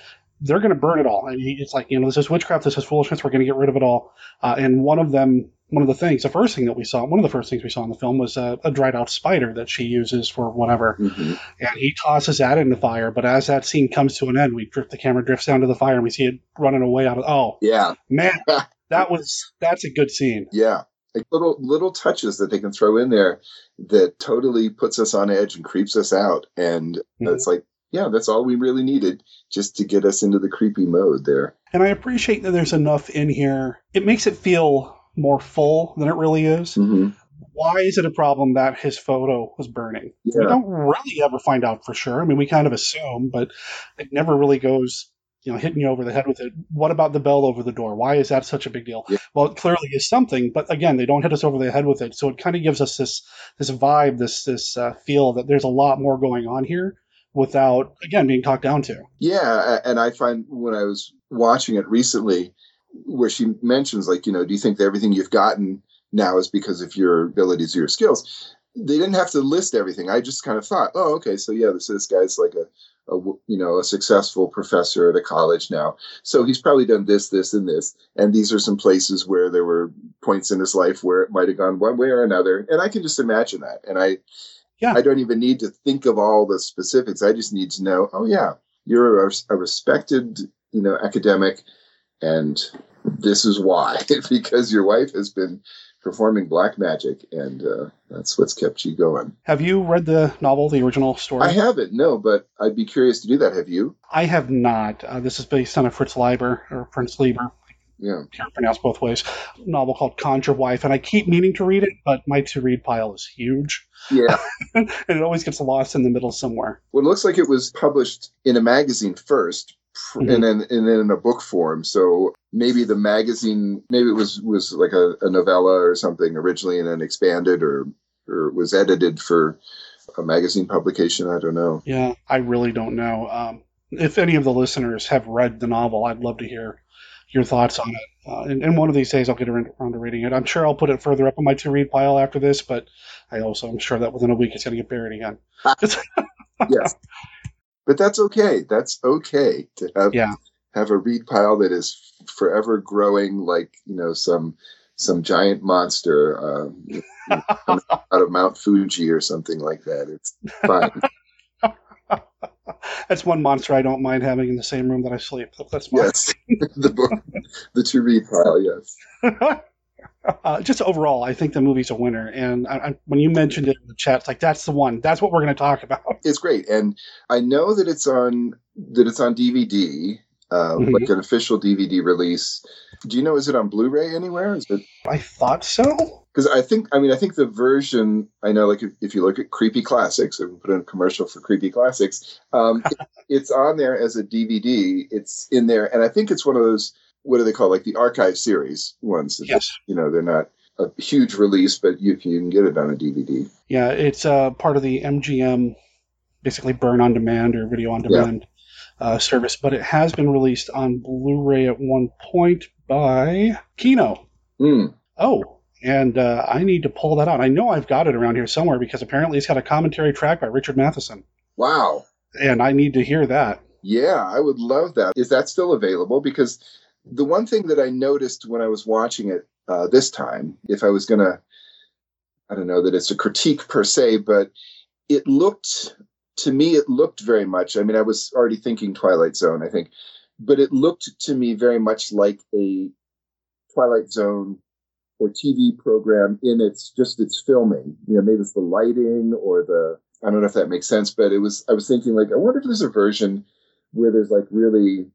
S2: they're going to burn it all. And he, it's like you know, this is witchcraft, this is foolishness. We're going to get rid of it all. Uh, and one of them one of the things, the first thing that we saw, one of the first things we saw in the film was a, a dried out spider that she uses for whatever.
S28: Mm-hmm.
S2: And he tosses that in the fire. But as that scene comes to an end, we drift the camera drifts down to the fire and we see it running away out of. Oh,
S28: yeah,
S2: man, (laughs) that was that's a good scene.
S28: Yeah, like little little touches that they can throw in there that totally puts us on edge and creeps us out. And mm-hmm. it's like, yeah, that's all we really needed just to get us into the creepy mode there.
S2: And I appreciate that there's enough in here. It makes it feel more full than it really is.
S28: Mm-hmm.
S2: Why is it a problem that his photo was burning?
S28: Yeah.
S2: We don't really ever find out for sure. I mean, we kind of assume, but it never really goes, you know, hitting you over the head with it. What about the bell over the door? Why is that such a big deal?
S28: Yeah.
S2: Well, it clearly is something, but again, they don't hit us over the head with it. So it kind of gives us this this vibe, this this uh, feel that there's a lot more going on here without again being talked down to.
S28: Yeah, and I find when I was watching it recently where she mentions like you know do you think that everything you've gotten now is because of your abilities or your skills they didn't have to list everything i just kind of thought oh okay so yeah this this guy's like a, a you know a successful professor at a college now. So he's probably done this this and this. And these are some places where there were points in his life where it might have gone one way or another. And i can just imagine that. And i
S2: yeah.
S28: I don't even need to think of all the specifics. I just need to know oh yeah you're a, a respected you know, academic, and this is why (laughs) because your wife has been performing black magic, and uh, that's what's kept you going.
S2: Have you read the novel, the original story?
S28: I haven't, no, but I'd be curious to do that. Have you?
S2: I have not. Uh, this is based on a Fritz Leiber or Fritz Lieber.
S28: Yeah.
S2: Can't pronounce both ways. Novel called Conjure Wife, and I keep meaning to read it, but my to read pile is huge.
S28: Yeah. (laughs)
S2: and it always gets lost in the middle somewhere.
S28: Well, it looks like it was published in a magazine 1st
S2: Mhm.
S28: and then and then in a book form. So maybe the magazine, maybe it was was like a, a novella or something originally, and then expanded or or was edited for a magazine publication. I don't know.
S2: Yeah, I really don't know. Um, if any of the listeners have read the novel, I'd love to hear your thoughts on it. Uh, and, and one of these days, I'll get around around to reading it. I'm sure I'll put it further up on my to read pile after this, but I also am sure that within a week it's going to get buried again. (laughs) (laughs)
S28: yes, but that's okay. That's okay to have
S2: Yeah.
S28: have a read pile that is forever growing, like you know some some giant monster um, (laughs) you know, out of Mount Fuji or something like that. It's fine. (laughs) (laughs)
S2: That's one monster I don't mind having in the same room that I sleep. That's fine.
S28: yes, the book, the to read pile. Yes.
S2: Uh, just overall, I think the movie's a winner. And I, I, when you mentioned it in the chat, it's like that's the one. That's what we're going to talk about. (laughs)
S28: it's great and i know that it's on that it's on dvd uh,
S2: Mhm.
S28: like an official dvd release do you know is it on blu-ray anywhere is it
S2: I thought so.
S28: because i think i mean i think the version i know like if, if you look at creepy classics we put in a commercial for creepy classics um, (laughs) it- it's on there as a dvd it's in there and i think it's one of those what do they call like the archive series ones
S2: Yes.
S28: you know they're not a huge release but you, can, you can get it on a dvd
S2: Yeah, it's uh, part of the MGM, basically burn on demand or video on
S28: Yeah.
S2: demand uh, service, but it has been released on Blu-ray at one point by Kino.
S28: Hmm.
S2: Oh, and uh, I need to pull that out. I know I've got it around here somewhere because apparently it's got a commentary track by Richard Matheson,
S28: wow
S2: and I need to hear that.
S28: Yeah, I would love that. Is that still available? Because the one thing that I noticed when I was watching it uh, this time, if I was going to, I don't know that it's a critique per se, but it looked, to me, it looked very much, I mean, I was already thinking Twilight Zone, I think, but it looked to me very much like a Twilight Zone or TV program in its just its filming. You know, maybe it's the lighting or the I don't know if that makes sense, but it was I was thinking like I wonder if there's a version where there's like really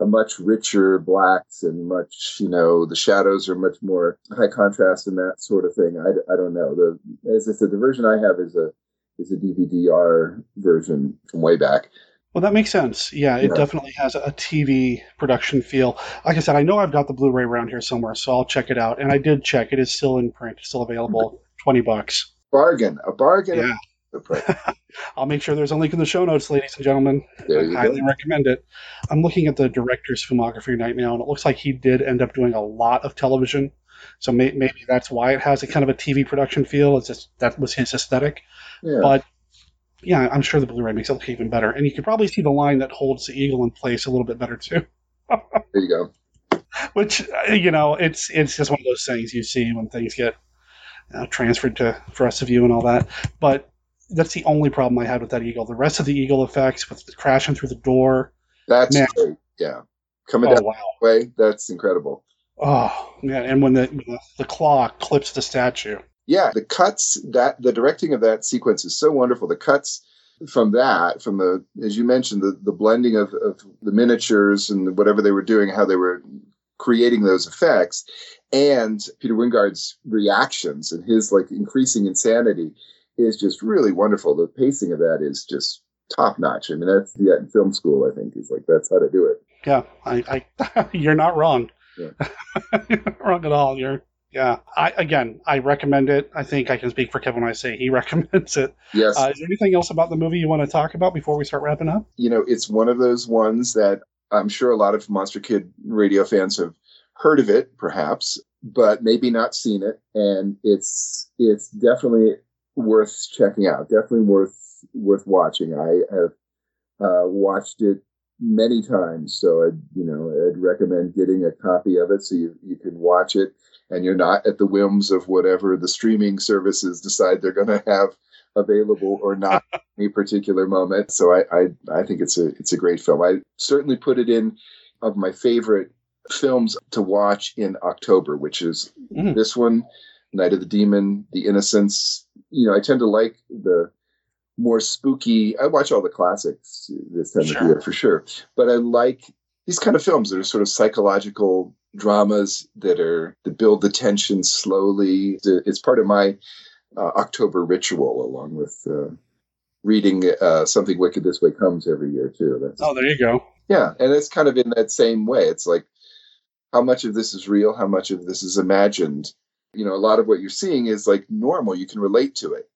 S28: a much richer blacks and much you know the shadows are much more high contrast and that sort of thing. I, I don't know. The as I said, the version I have is a is a DVD-R version from way back.
S2: Well, that makes sense. Yeah, it
S28: Yeah.
S2: definitely has a TV production feel. Like I said, I know I've got the Blu-ray around here somewhere, so I'll check it out. And I did check; it is still in print, still available, twenty bucks.
S28: Bargain, a bargain.
S2: Yeah. (laughs) I'll make sure there's a link in the show notes, ladies and gentlemen. I highly
S28: go.
S2: recommend it. I'm looking at the director's filmography right now, and it looks like he did end up doing a lot of television. So may, maybe that's why it has a kind of a TV production feel. It's just that was his aesthetic.
S28: Yeah.
S2: But yeah, I'm sure the Blu-ray makes it look even better, and you can probably see the line that holds the eagle in place a little bit better too. (laughs)
S28: there you go.
S2: Which uh, you know, it's it's just one of those things you see when things get uh, transferred to for us to view and all that. But that's the only problem I had with that eagle. The rest of the eagle effects with the crashing through the door.
S28: That's
S2: Man.
S28: great. Yeah. Coming
S2: Oh,
S28: down
S2: wow.
S28: the way, that's incredible.
S2: Oh man! And when the when the, the claw clips the statue.
S28: Yeah, the cuts that the directing of that sequence is so wonderful. The cuts from that, from the as you mentioned, the, the blending of, of the miniatures and whatever they were doing, how they were creating those effects, and Peter Wyngarde's reactions and his like increasing insanity is just really wonderful. The pacing of that is just top notch. I mean, that's yeah, in film school. I think is like that's how to do it.
S2: Yeah, I, I (laughs) you're not wrong.
S28: Yeah. (laughs)
S2: You're not wrong at all. You're yeah. I again, I recommend it. I think I can speak for Kevin when I say he (laughs) recommends it.
S28: Yes.
S2: Uh, is there anything else about the movie you want to talk about before we start wrapping up?
S28: you know, it's one of those ones that I'm sure a lot of Monster Kid radio fans have heard of it, perhaps, but maybe not seen it. And it's it's definitely worth checking out. Definitely worth worth watching. I have uh, watched it many times, so I you know I'd recommend getting a copy of it so you you can watch it, and you're not at the whims of whatever the streaming services decide they're going to have available or not (laughs) at any particular moment. So I, I I think it's a it's a great film. I certainly put it in of my favorite films to watch in October, which is
S2: Mm.
S28: this one, Night of the Demon, The Innocents. You know, I tend to like the more spooky. I watch all the classics this time
S2: Sure.
S28: of year for sure, but I like these kind of films that are sort of psychological dramas that are that build the tension slowly. It's part of my uh, October ritual, along with uh, reading uh, "Something Wicked This Way Comes" every year too. That's
S2: Oh, there you go.
S28: yeah, and it's kind of in that same way. It's like how much of this is real, how much of this is imagined. You know, a lot of what you're seeing is like normal. You can relate to it,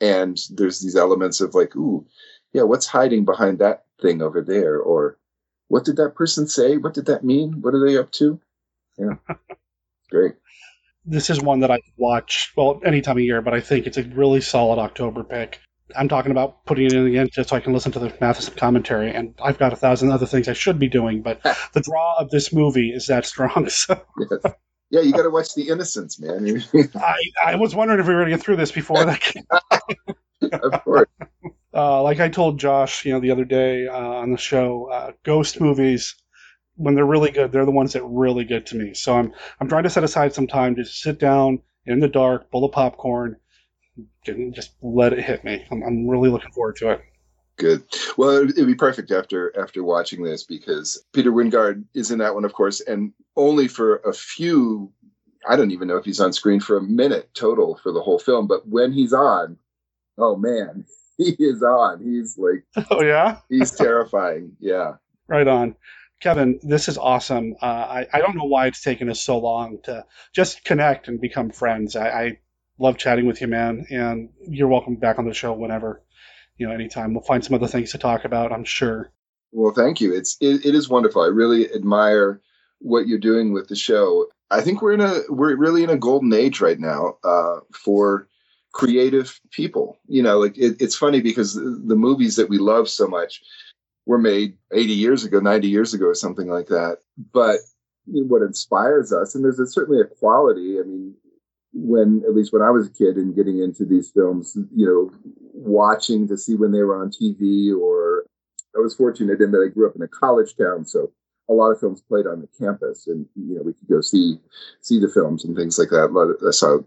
S28: and there's these elements of like, ooh, yeah, what's hiding behind that thing over there, or what did that person say? What did that mean? What are they up to? Yeah, (laughs) great.
S2: This is one that I watch, well, any time of year, but I think it's a really solid October pick. I'm talking about putting it in again just so I can listen to the Matheson commentary, and I've got a thousand other things I should be doing, but (laughs) the draw of this movie is that strong. (laughs) So
S28: Yes. Yeah, you got to watch The Innocents, man. (laughs)
S2: I, I was wondering if we were going to get through this before that came (laughs)
S28: of course.
S2: uh, like I told Josh, you know, the other day uh, on the show, uh, ghost movies, when they're really good, they're the ones that really get to me. So I'm I'm trying to set aside some time to sit down in the dark, bowl of popcorn, and just let it hit me. I'm, I'm really looking forward to it.
S28: Good. Well, it'd be perfect after after watching this because Peter Wyngarde is in that one, of course, and only for a few. I don't even know if he's on screen for a minute total for the whole film, but when he's on, oh man, (laughs) he is on. He's like, (laughs)
S2: Oh yeah,
S28: he's terrifying. Yeah.
S2: right on. Kevin, this is awesome. Uh, I, I don't know why it's taken us so long to just connect and become friends. I, I love chatting with you, man, and you're welcome back on the show whenever, you know, anytime. We'll find some other things to talk about, I'm sure.
S28: Well, thank you. It's it, it is wonderful. I really admire what you're doing with the show. I think we're in a we're really in a golden age right now uh, for creative people. You know, like it, it's funny because the, movies that we love so much were made 80 years ago, 90 years ago, or something like that. But what inspires us, and there's a, certainly a quality. I mean, when at least when I was a kid and getting into these films, you know, watching to see when they were on TV or I was fortunate in that I grew up in a college town, so a lot of films played on the campus, and you know we could go see see the films and things like that. I saw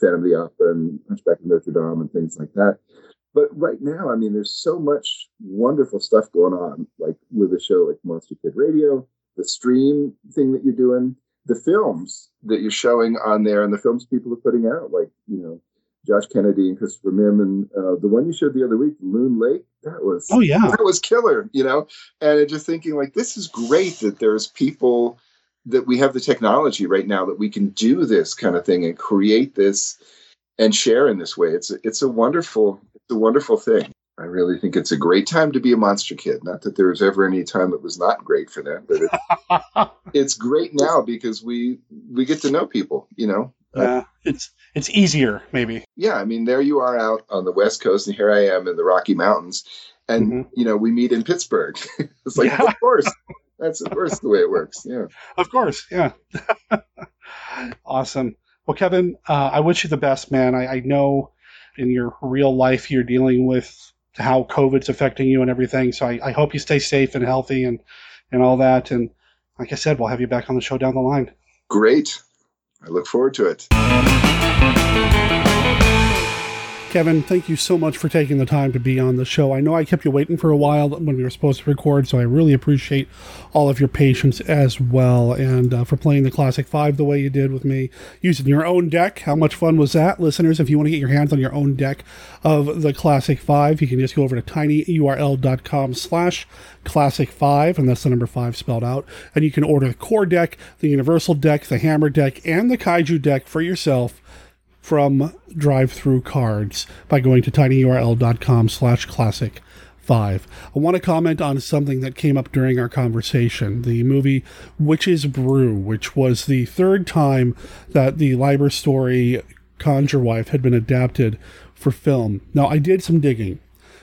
S28: Phantom of the Opera and Hunchback of Notre Dame and things like that. But right now, I mean, there's so much wonderful stuff going on, like with a show like Monster Kid Radio, the stream thing that you're doing, the films that you're showing on there, and the films people are putting out, like you know. Josh Kennedy and Christopher Mihm, and uh, the one you showed the other week, Loon Lake, that was
S2: Oh, yeah.
S28: that was killer, you know. And just thinking like this is great that there's people that we have the technology right now that we can do this kind of thing and create this and share in this way. It's a, it's a wonderful it's a wonderful thing. I really think it's a great time to be a monster kid. Not that there was ever any time that was not great for them, but it, (laughs) it's great now because we we get to know people, you know.
S2: Yeah, it's it's easier, maybe.
S28: yeah, I mean, there you are out on the West Coast, and here I am in the Rocky Mountains, and you know, we meet in Pittsburgh. (laughs) it's like, of course, that's of course the way it works. Yeah.
S2: Of course, yeah. (laughs) awesome. Well, Kevin, uh, I wish you the best, man. I, I know in your real life you're dealing with how COVID's affecting you and everything. So I, I hope you stay safe and healthy and and all that. And like I said, we'll have you back on the show down the line.
S28: Great. I look forward to it.
S2: Kevin, thank you so much for taking the time to be on the show. I know I kept you waiting for a while when we were supposed to record, so I really appreciate all of your patience as well, and uh, for playing the Classic 5 the way you did with me, using your own deck. How much fun was that? Listeners, if you want to get your hands on your own deck of the Classic 5, you can just go over to tinyurl.com slash classic 5, and that's the number 5 spelled out, and you can order the core deck, the universal deck, the hammer deck, and the kaiju deck for yourself from drive through cards by going to tinyurl.com slash classic five. I want to comment on something that came up during our conversation. The movie Witch's Brew, which was the third time that the Leiber story Conjure Wife had been adapted for film. Now, I did some digging.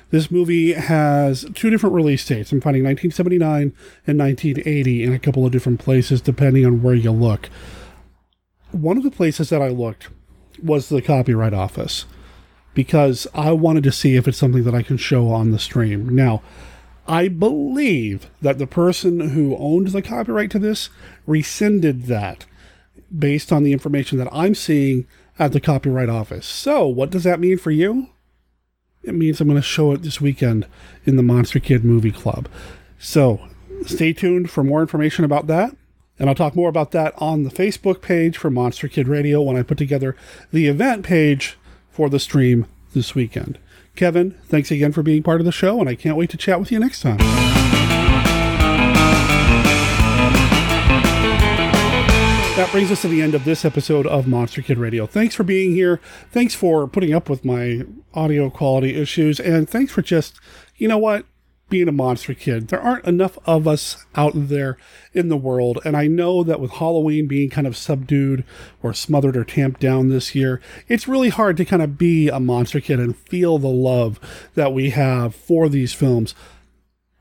S2: This movie has two different release dates. I'm finding 1979 and 1980 in a couple of different places, depending on where you look. One of the places that I looked was the Copyright Office. because I wanted to see if it's something that I can show on the stream. Now, I believe that the person who owned the copyright to this rescinded that based on the information that I'm seeing at the Copyright Office. So, what does that mean for you? It means I'm going to show it this weekend in the Monster Kid Movie Club. So, stay tuned for more information about that. And I'll talk more about that on the Facebook page for Monster Kid Radio when I put together the event page for the stream this weekend. Kevin, thanks again for being part of the show, and I can't wait to chat with you next time. That brings us to the end of this episode of Monster Kid Radio. Thanks for being here. Thanks for putting up with my audio quality issues. And thanks for just, you know what, being a monster kid. There aren't enough of us out there in the world. And I know that with Halloween being kind of subdued or smothered or tamped down this year, it's really hard to kind of be a monster kid and feel the love that we have for these films.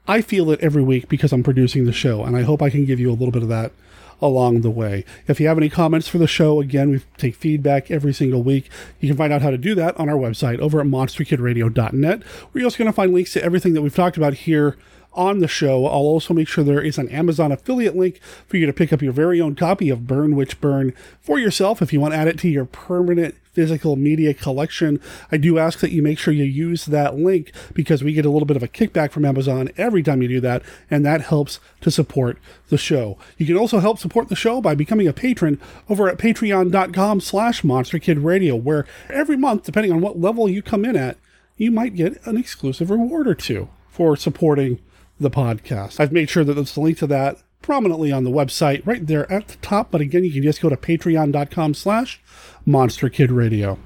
S2: I feel it every week because I'm producing the show, and I hope I can give you a little bit of that along the way. If you have any comments for the show, again, we take feedback every single week. You can find out how to do that on our website over at monsterkidradio.net, where you're also going to find links to everything that we've talked about here on the show. I'll also make sure there is an Amazon affiliate link for you to pick up your very own copy of Burn Witch Burn for yourself if you want to add it to your permanent physical media collection. I do ask that you make sure you use that link because we get a little bit of a kickback from Amazon every time you do that, and that helps to support the show. You can also help support the show by becoming a patron over at patreon.com slash monsterkidradio, where every month, depending on what level you come in at, you might get an exclusive reward or two for supporting the podcast. I've made sure that there's a link to that prominently on the website right there at the top. But again, you can just go to patreon.com slash monster kid radio.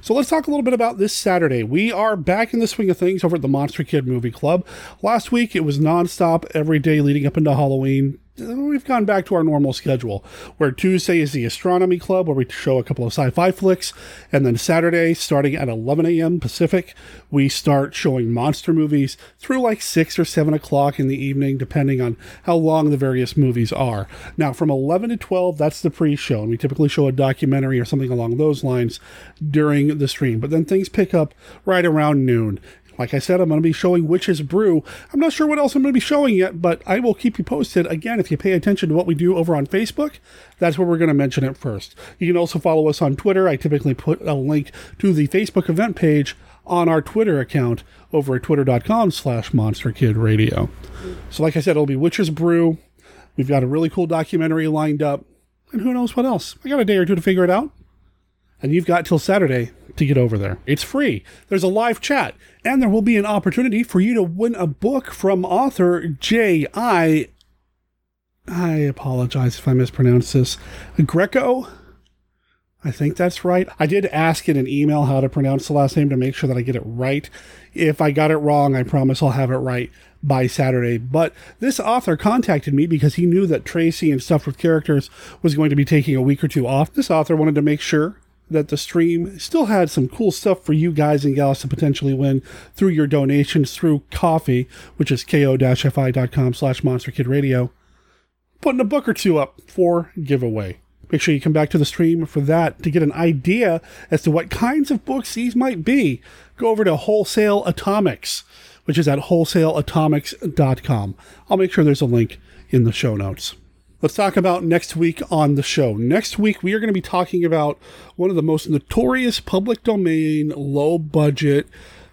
S2: So let's talk a little bit about this Saturday. We are back in the swing of things over at the Monster Kid Movie Club. Last week it was nonstop every day leading up into Halloween we've gone back to our normal schedule where Tuesday is the Astronomy Club where we show a couple of sci-fi flicks and then Saturday starting at 11 a.m. Pacific we start showing monster movies through like 6 or 7 o'clock in the evening depending on how long the various movies are. Now from 11 to 12 that's the pre-show and we typically show a documentary or something along those lines during the stream but then things pick up right around noon like I said, I'm going to be showing Witch's Brew. I'm not sure what else I'm going to be showing yet, but I will keep you posted. Again, if you pay attention to what we do over on Facebook, that's where we're going to mention it first. You can also follow us on Twitter. I typically put a link to the Facebook event page on our Twitter account over at twitter.com slash monsterkidradio. So like I said, it'll be Witch's Brew. We've got a really cool documentary lined up. And who knows what else? I got a day or two to figure it out. And you've got till Saturday to get over there. It's free. There's a live chat, and there will be an opportunity for you to win a book from author J.I. I apologize if I mispronounce this. Greco? I think that's right. I did ask in an email how to pronounce the last name to make sure that I get it right. If I got it wrong, I promise I'll have it right by Saturday. But this author contacted me because he knew that Tracy and Stuff with Characters was going to be taking a week or two off. This author wanted to make sure that the stream still had some cool stuff for you guys and gals to potentially win through your donations through Ko-fi, which is ko-fi.com slash monsterkidradio. Putting a book or two up for giveaway. Make sure you come back to the stream for that to get an idea as to what kinds of books these might be. Go over to Wholesale Atomics, which is at wholesaleatomics.com. I'll make sure there's a link in the show notes. Let's talk about next week on the show. Next week, we are going to be talking about one of the most notorious public domain, low budget,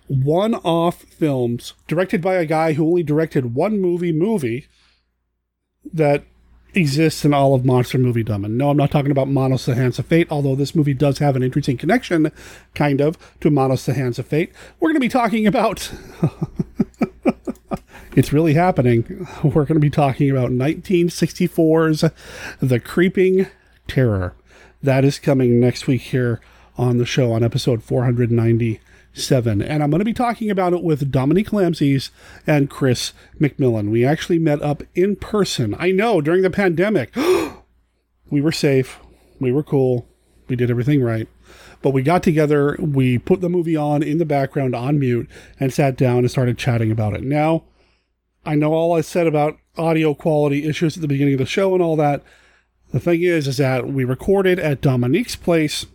S2: one off films directed by a guy who only directed one movie movie that exists in all of monster movie dumb. And no, I'm not talking about Manos the Hands of Fate, although this movie does have an interesting connection, kind of, to Manos the Hands of Fate. We're going to be talking about (laughs) it's really happening. (laughs) We're going to be talking about 1964's The Creeping Terror. That is coming next week here on the show on episode 497. And I'm going to be talking about it with Dominique Lamssies and Chris McMillan. We actually met up in person. I know, during the pandemic. (gasps) we were safe. We were cool. We did everything right. But we got together, we put the movie on in the background on mute, and sat down and started chatting about it. Now, I know all I said about audio quality issues at the beginning of the show and all that. The thing is, is that we recorded at Dominique's place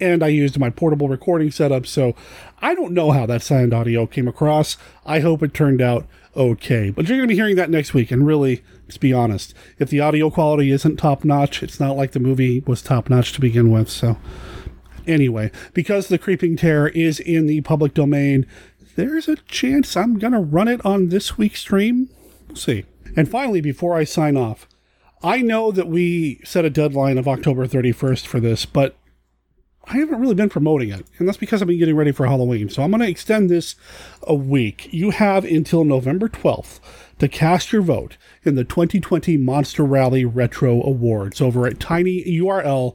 S2: and I used my portable recording setup, so I don't know how that sound audio came across. I hope it turned out okay. But you're going to be hearing that next week, and really, let's be honest, if the audio quality isn't top notch, it's not like the movie was top notch to begin with, so. Anyway, because the Creeping Terror is in the public domain, there's a chance I'm going to run it on this week's stream. We'll see. And finally, before I sign off, I know that we set a deadline of October 31st for this, but I haven't really been promoting it, and that's because I've been getting ready for Halloween. So I'm going to extend this a week. You have until November 12th to cast your vote in the 2020 Monster Rally Retro Awards over at tinyurl.com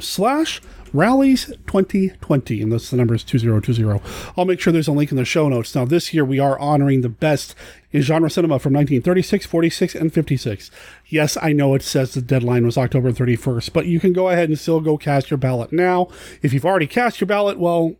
S2: slash rallies 2020 and that's the number is 2020 i'll make sure there's a link in the show notes. Now this year we are honoring the best in genre cinema from 1936 46 and 56 yes i know it says the deadline was october 31st but you can go ahead and still go cast your ballot now. If you've already cast your ballot well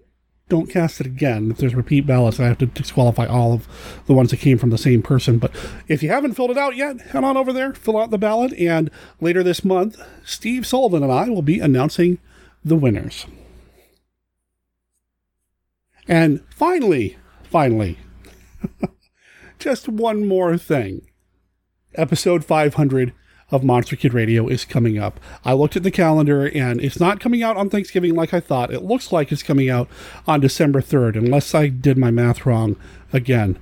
S2: don't cast it again. If there's repeat ballots, I have to disqualify all of the ones that came from the same person. But if you haven't filled it out yet, head on over there, fill out the ballot, and later this month, Steve Sullivan and I will be announcing the winners. And finally, finally, (laughs) just one more thing. Episode 500 of Monster Kid Radio is coming up. I looked at the calendar and it's not coming out on Thanksgiving like I thought. It looks like it's coming out on December 3rd, unless I did my math wrong again,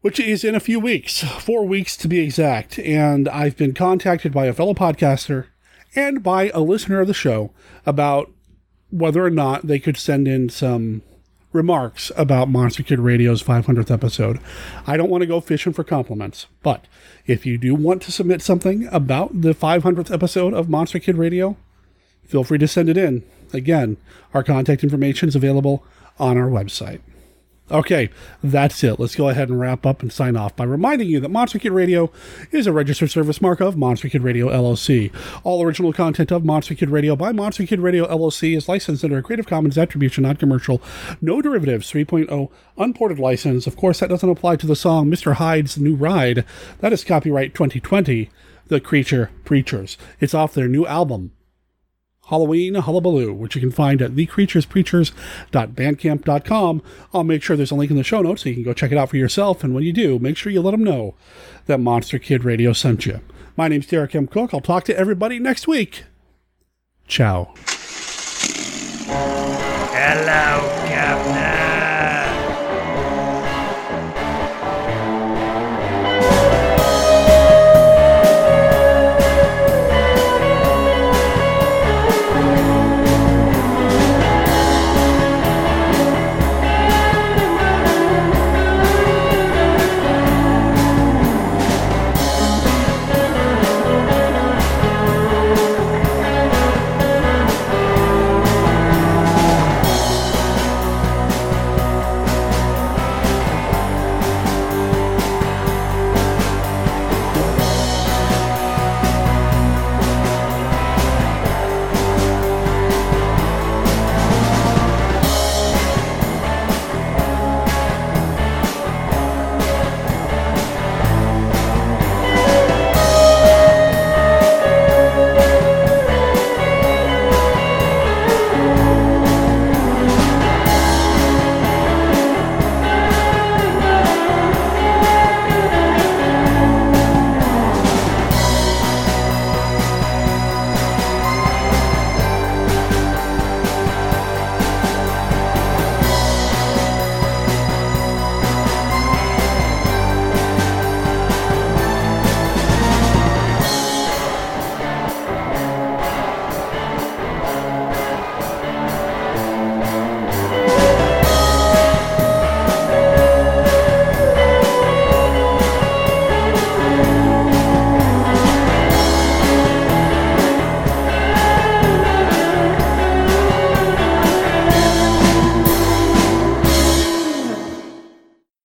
S2: which is in a few weeks, four weeks to be exact. And I've been contacted by a fellow podcaster and by a listener of the show about whether or not they could send in some remarks about Monster Kid Radio's 500th episode. I don't want to go fishing for compliments, but if you do want to submit something about the 500th episode of Monster Kid Radio, feel free to send it in. Again, our contact information is available on our website. Okay, that's it. Let's go ahead and wrap up and sign off by reminding you that Monster Kid Radio is a registered service mark of Monster Kid Radio LLC. All original content of Monster Kid Radio by Monster Kid Radio LLC is licensed under a Creative Commons Attribution Non Commercial No Derivatives 3.0 Unported license. Of course, that doesn't apply to the song Mr. Hyde's New Ride. That is copyright 2020. The Creature Preachers. It's off their new album, Halloween Hullabaloo, which you can find at thecreaturespreachers.bandcamp.com. I'll make sure there's a link in the show notes so you can go check it out for yourself. And when you do, make sure you let them know that Monster Kid Radio sent you. My name's Derek M. Koch. I'll talk to everybody next week. Ciao.
S33: Hello, Captain.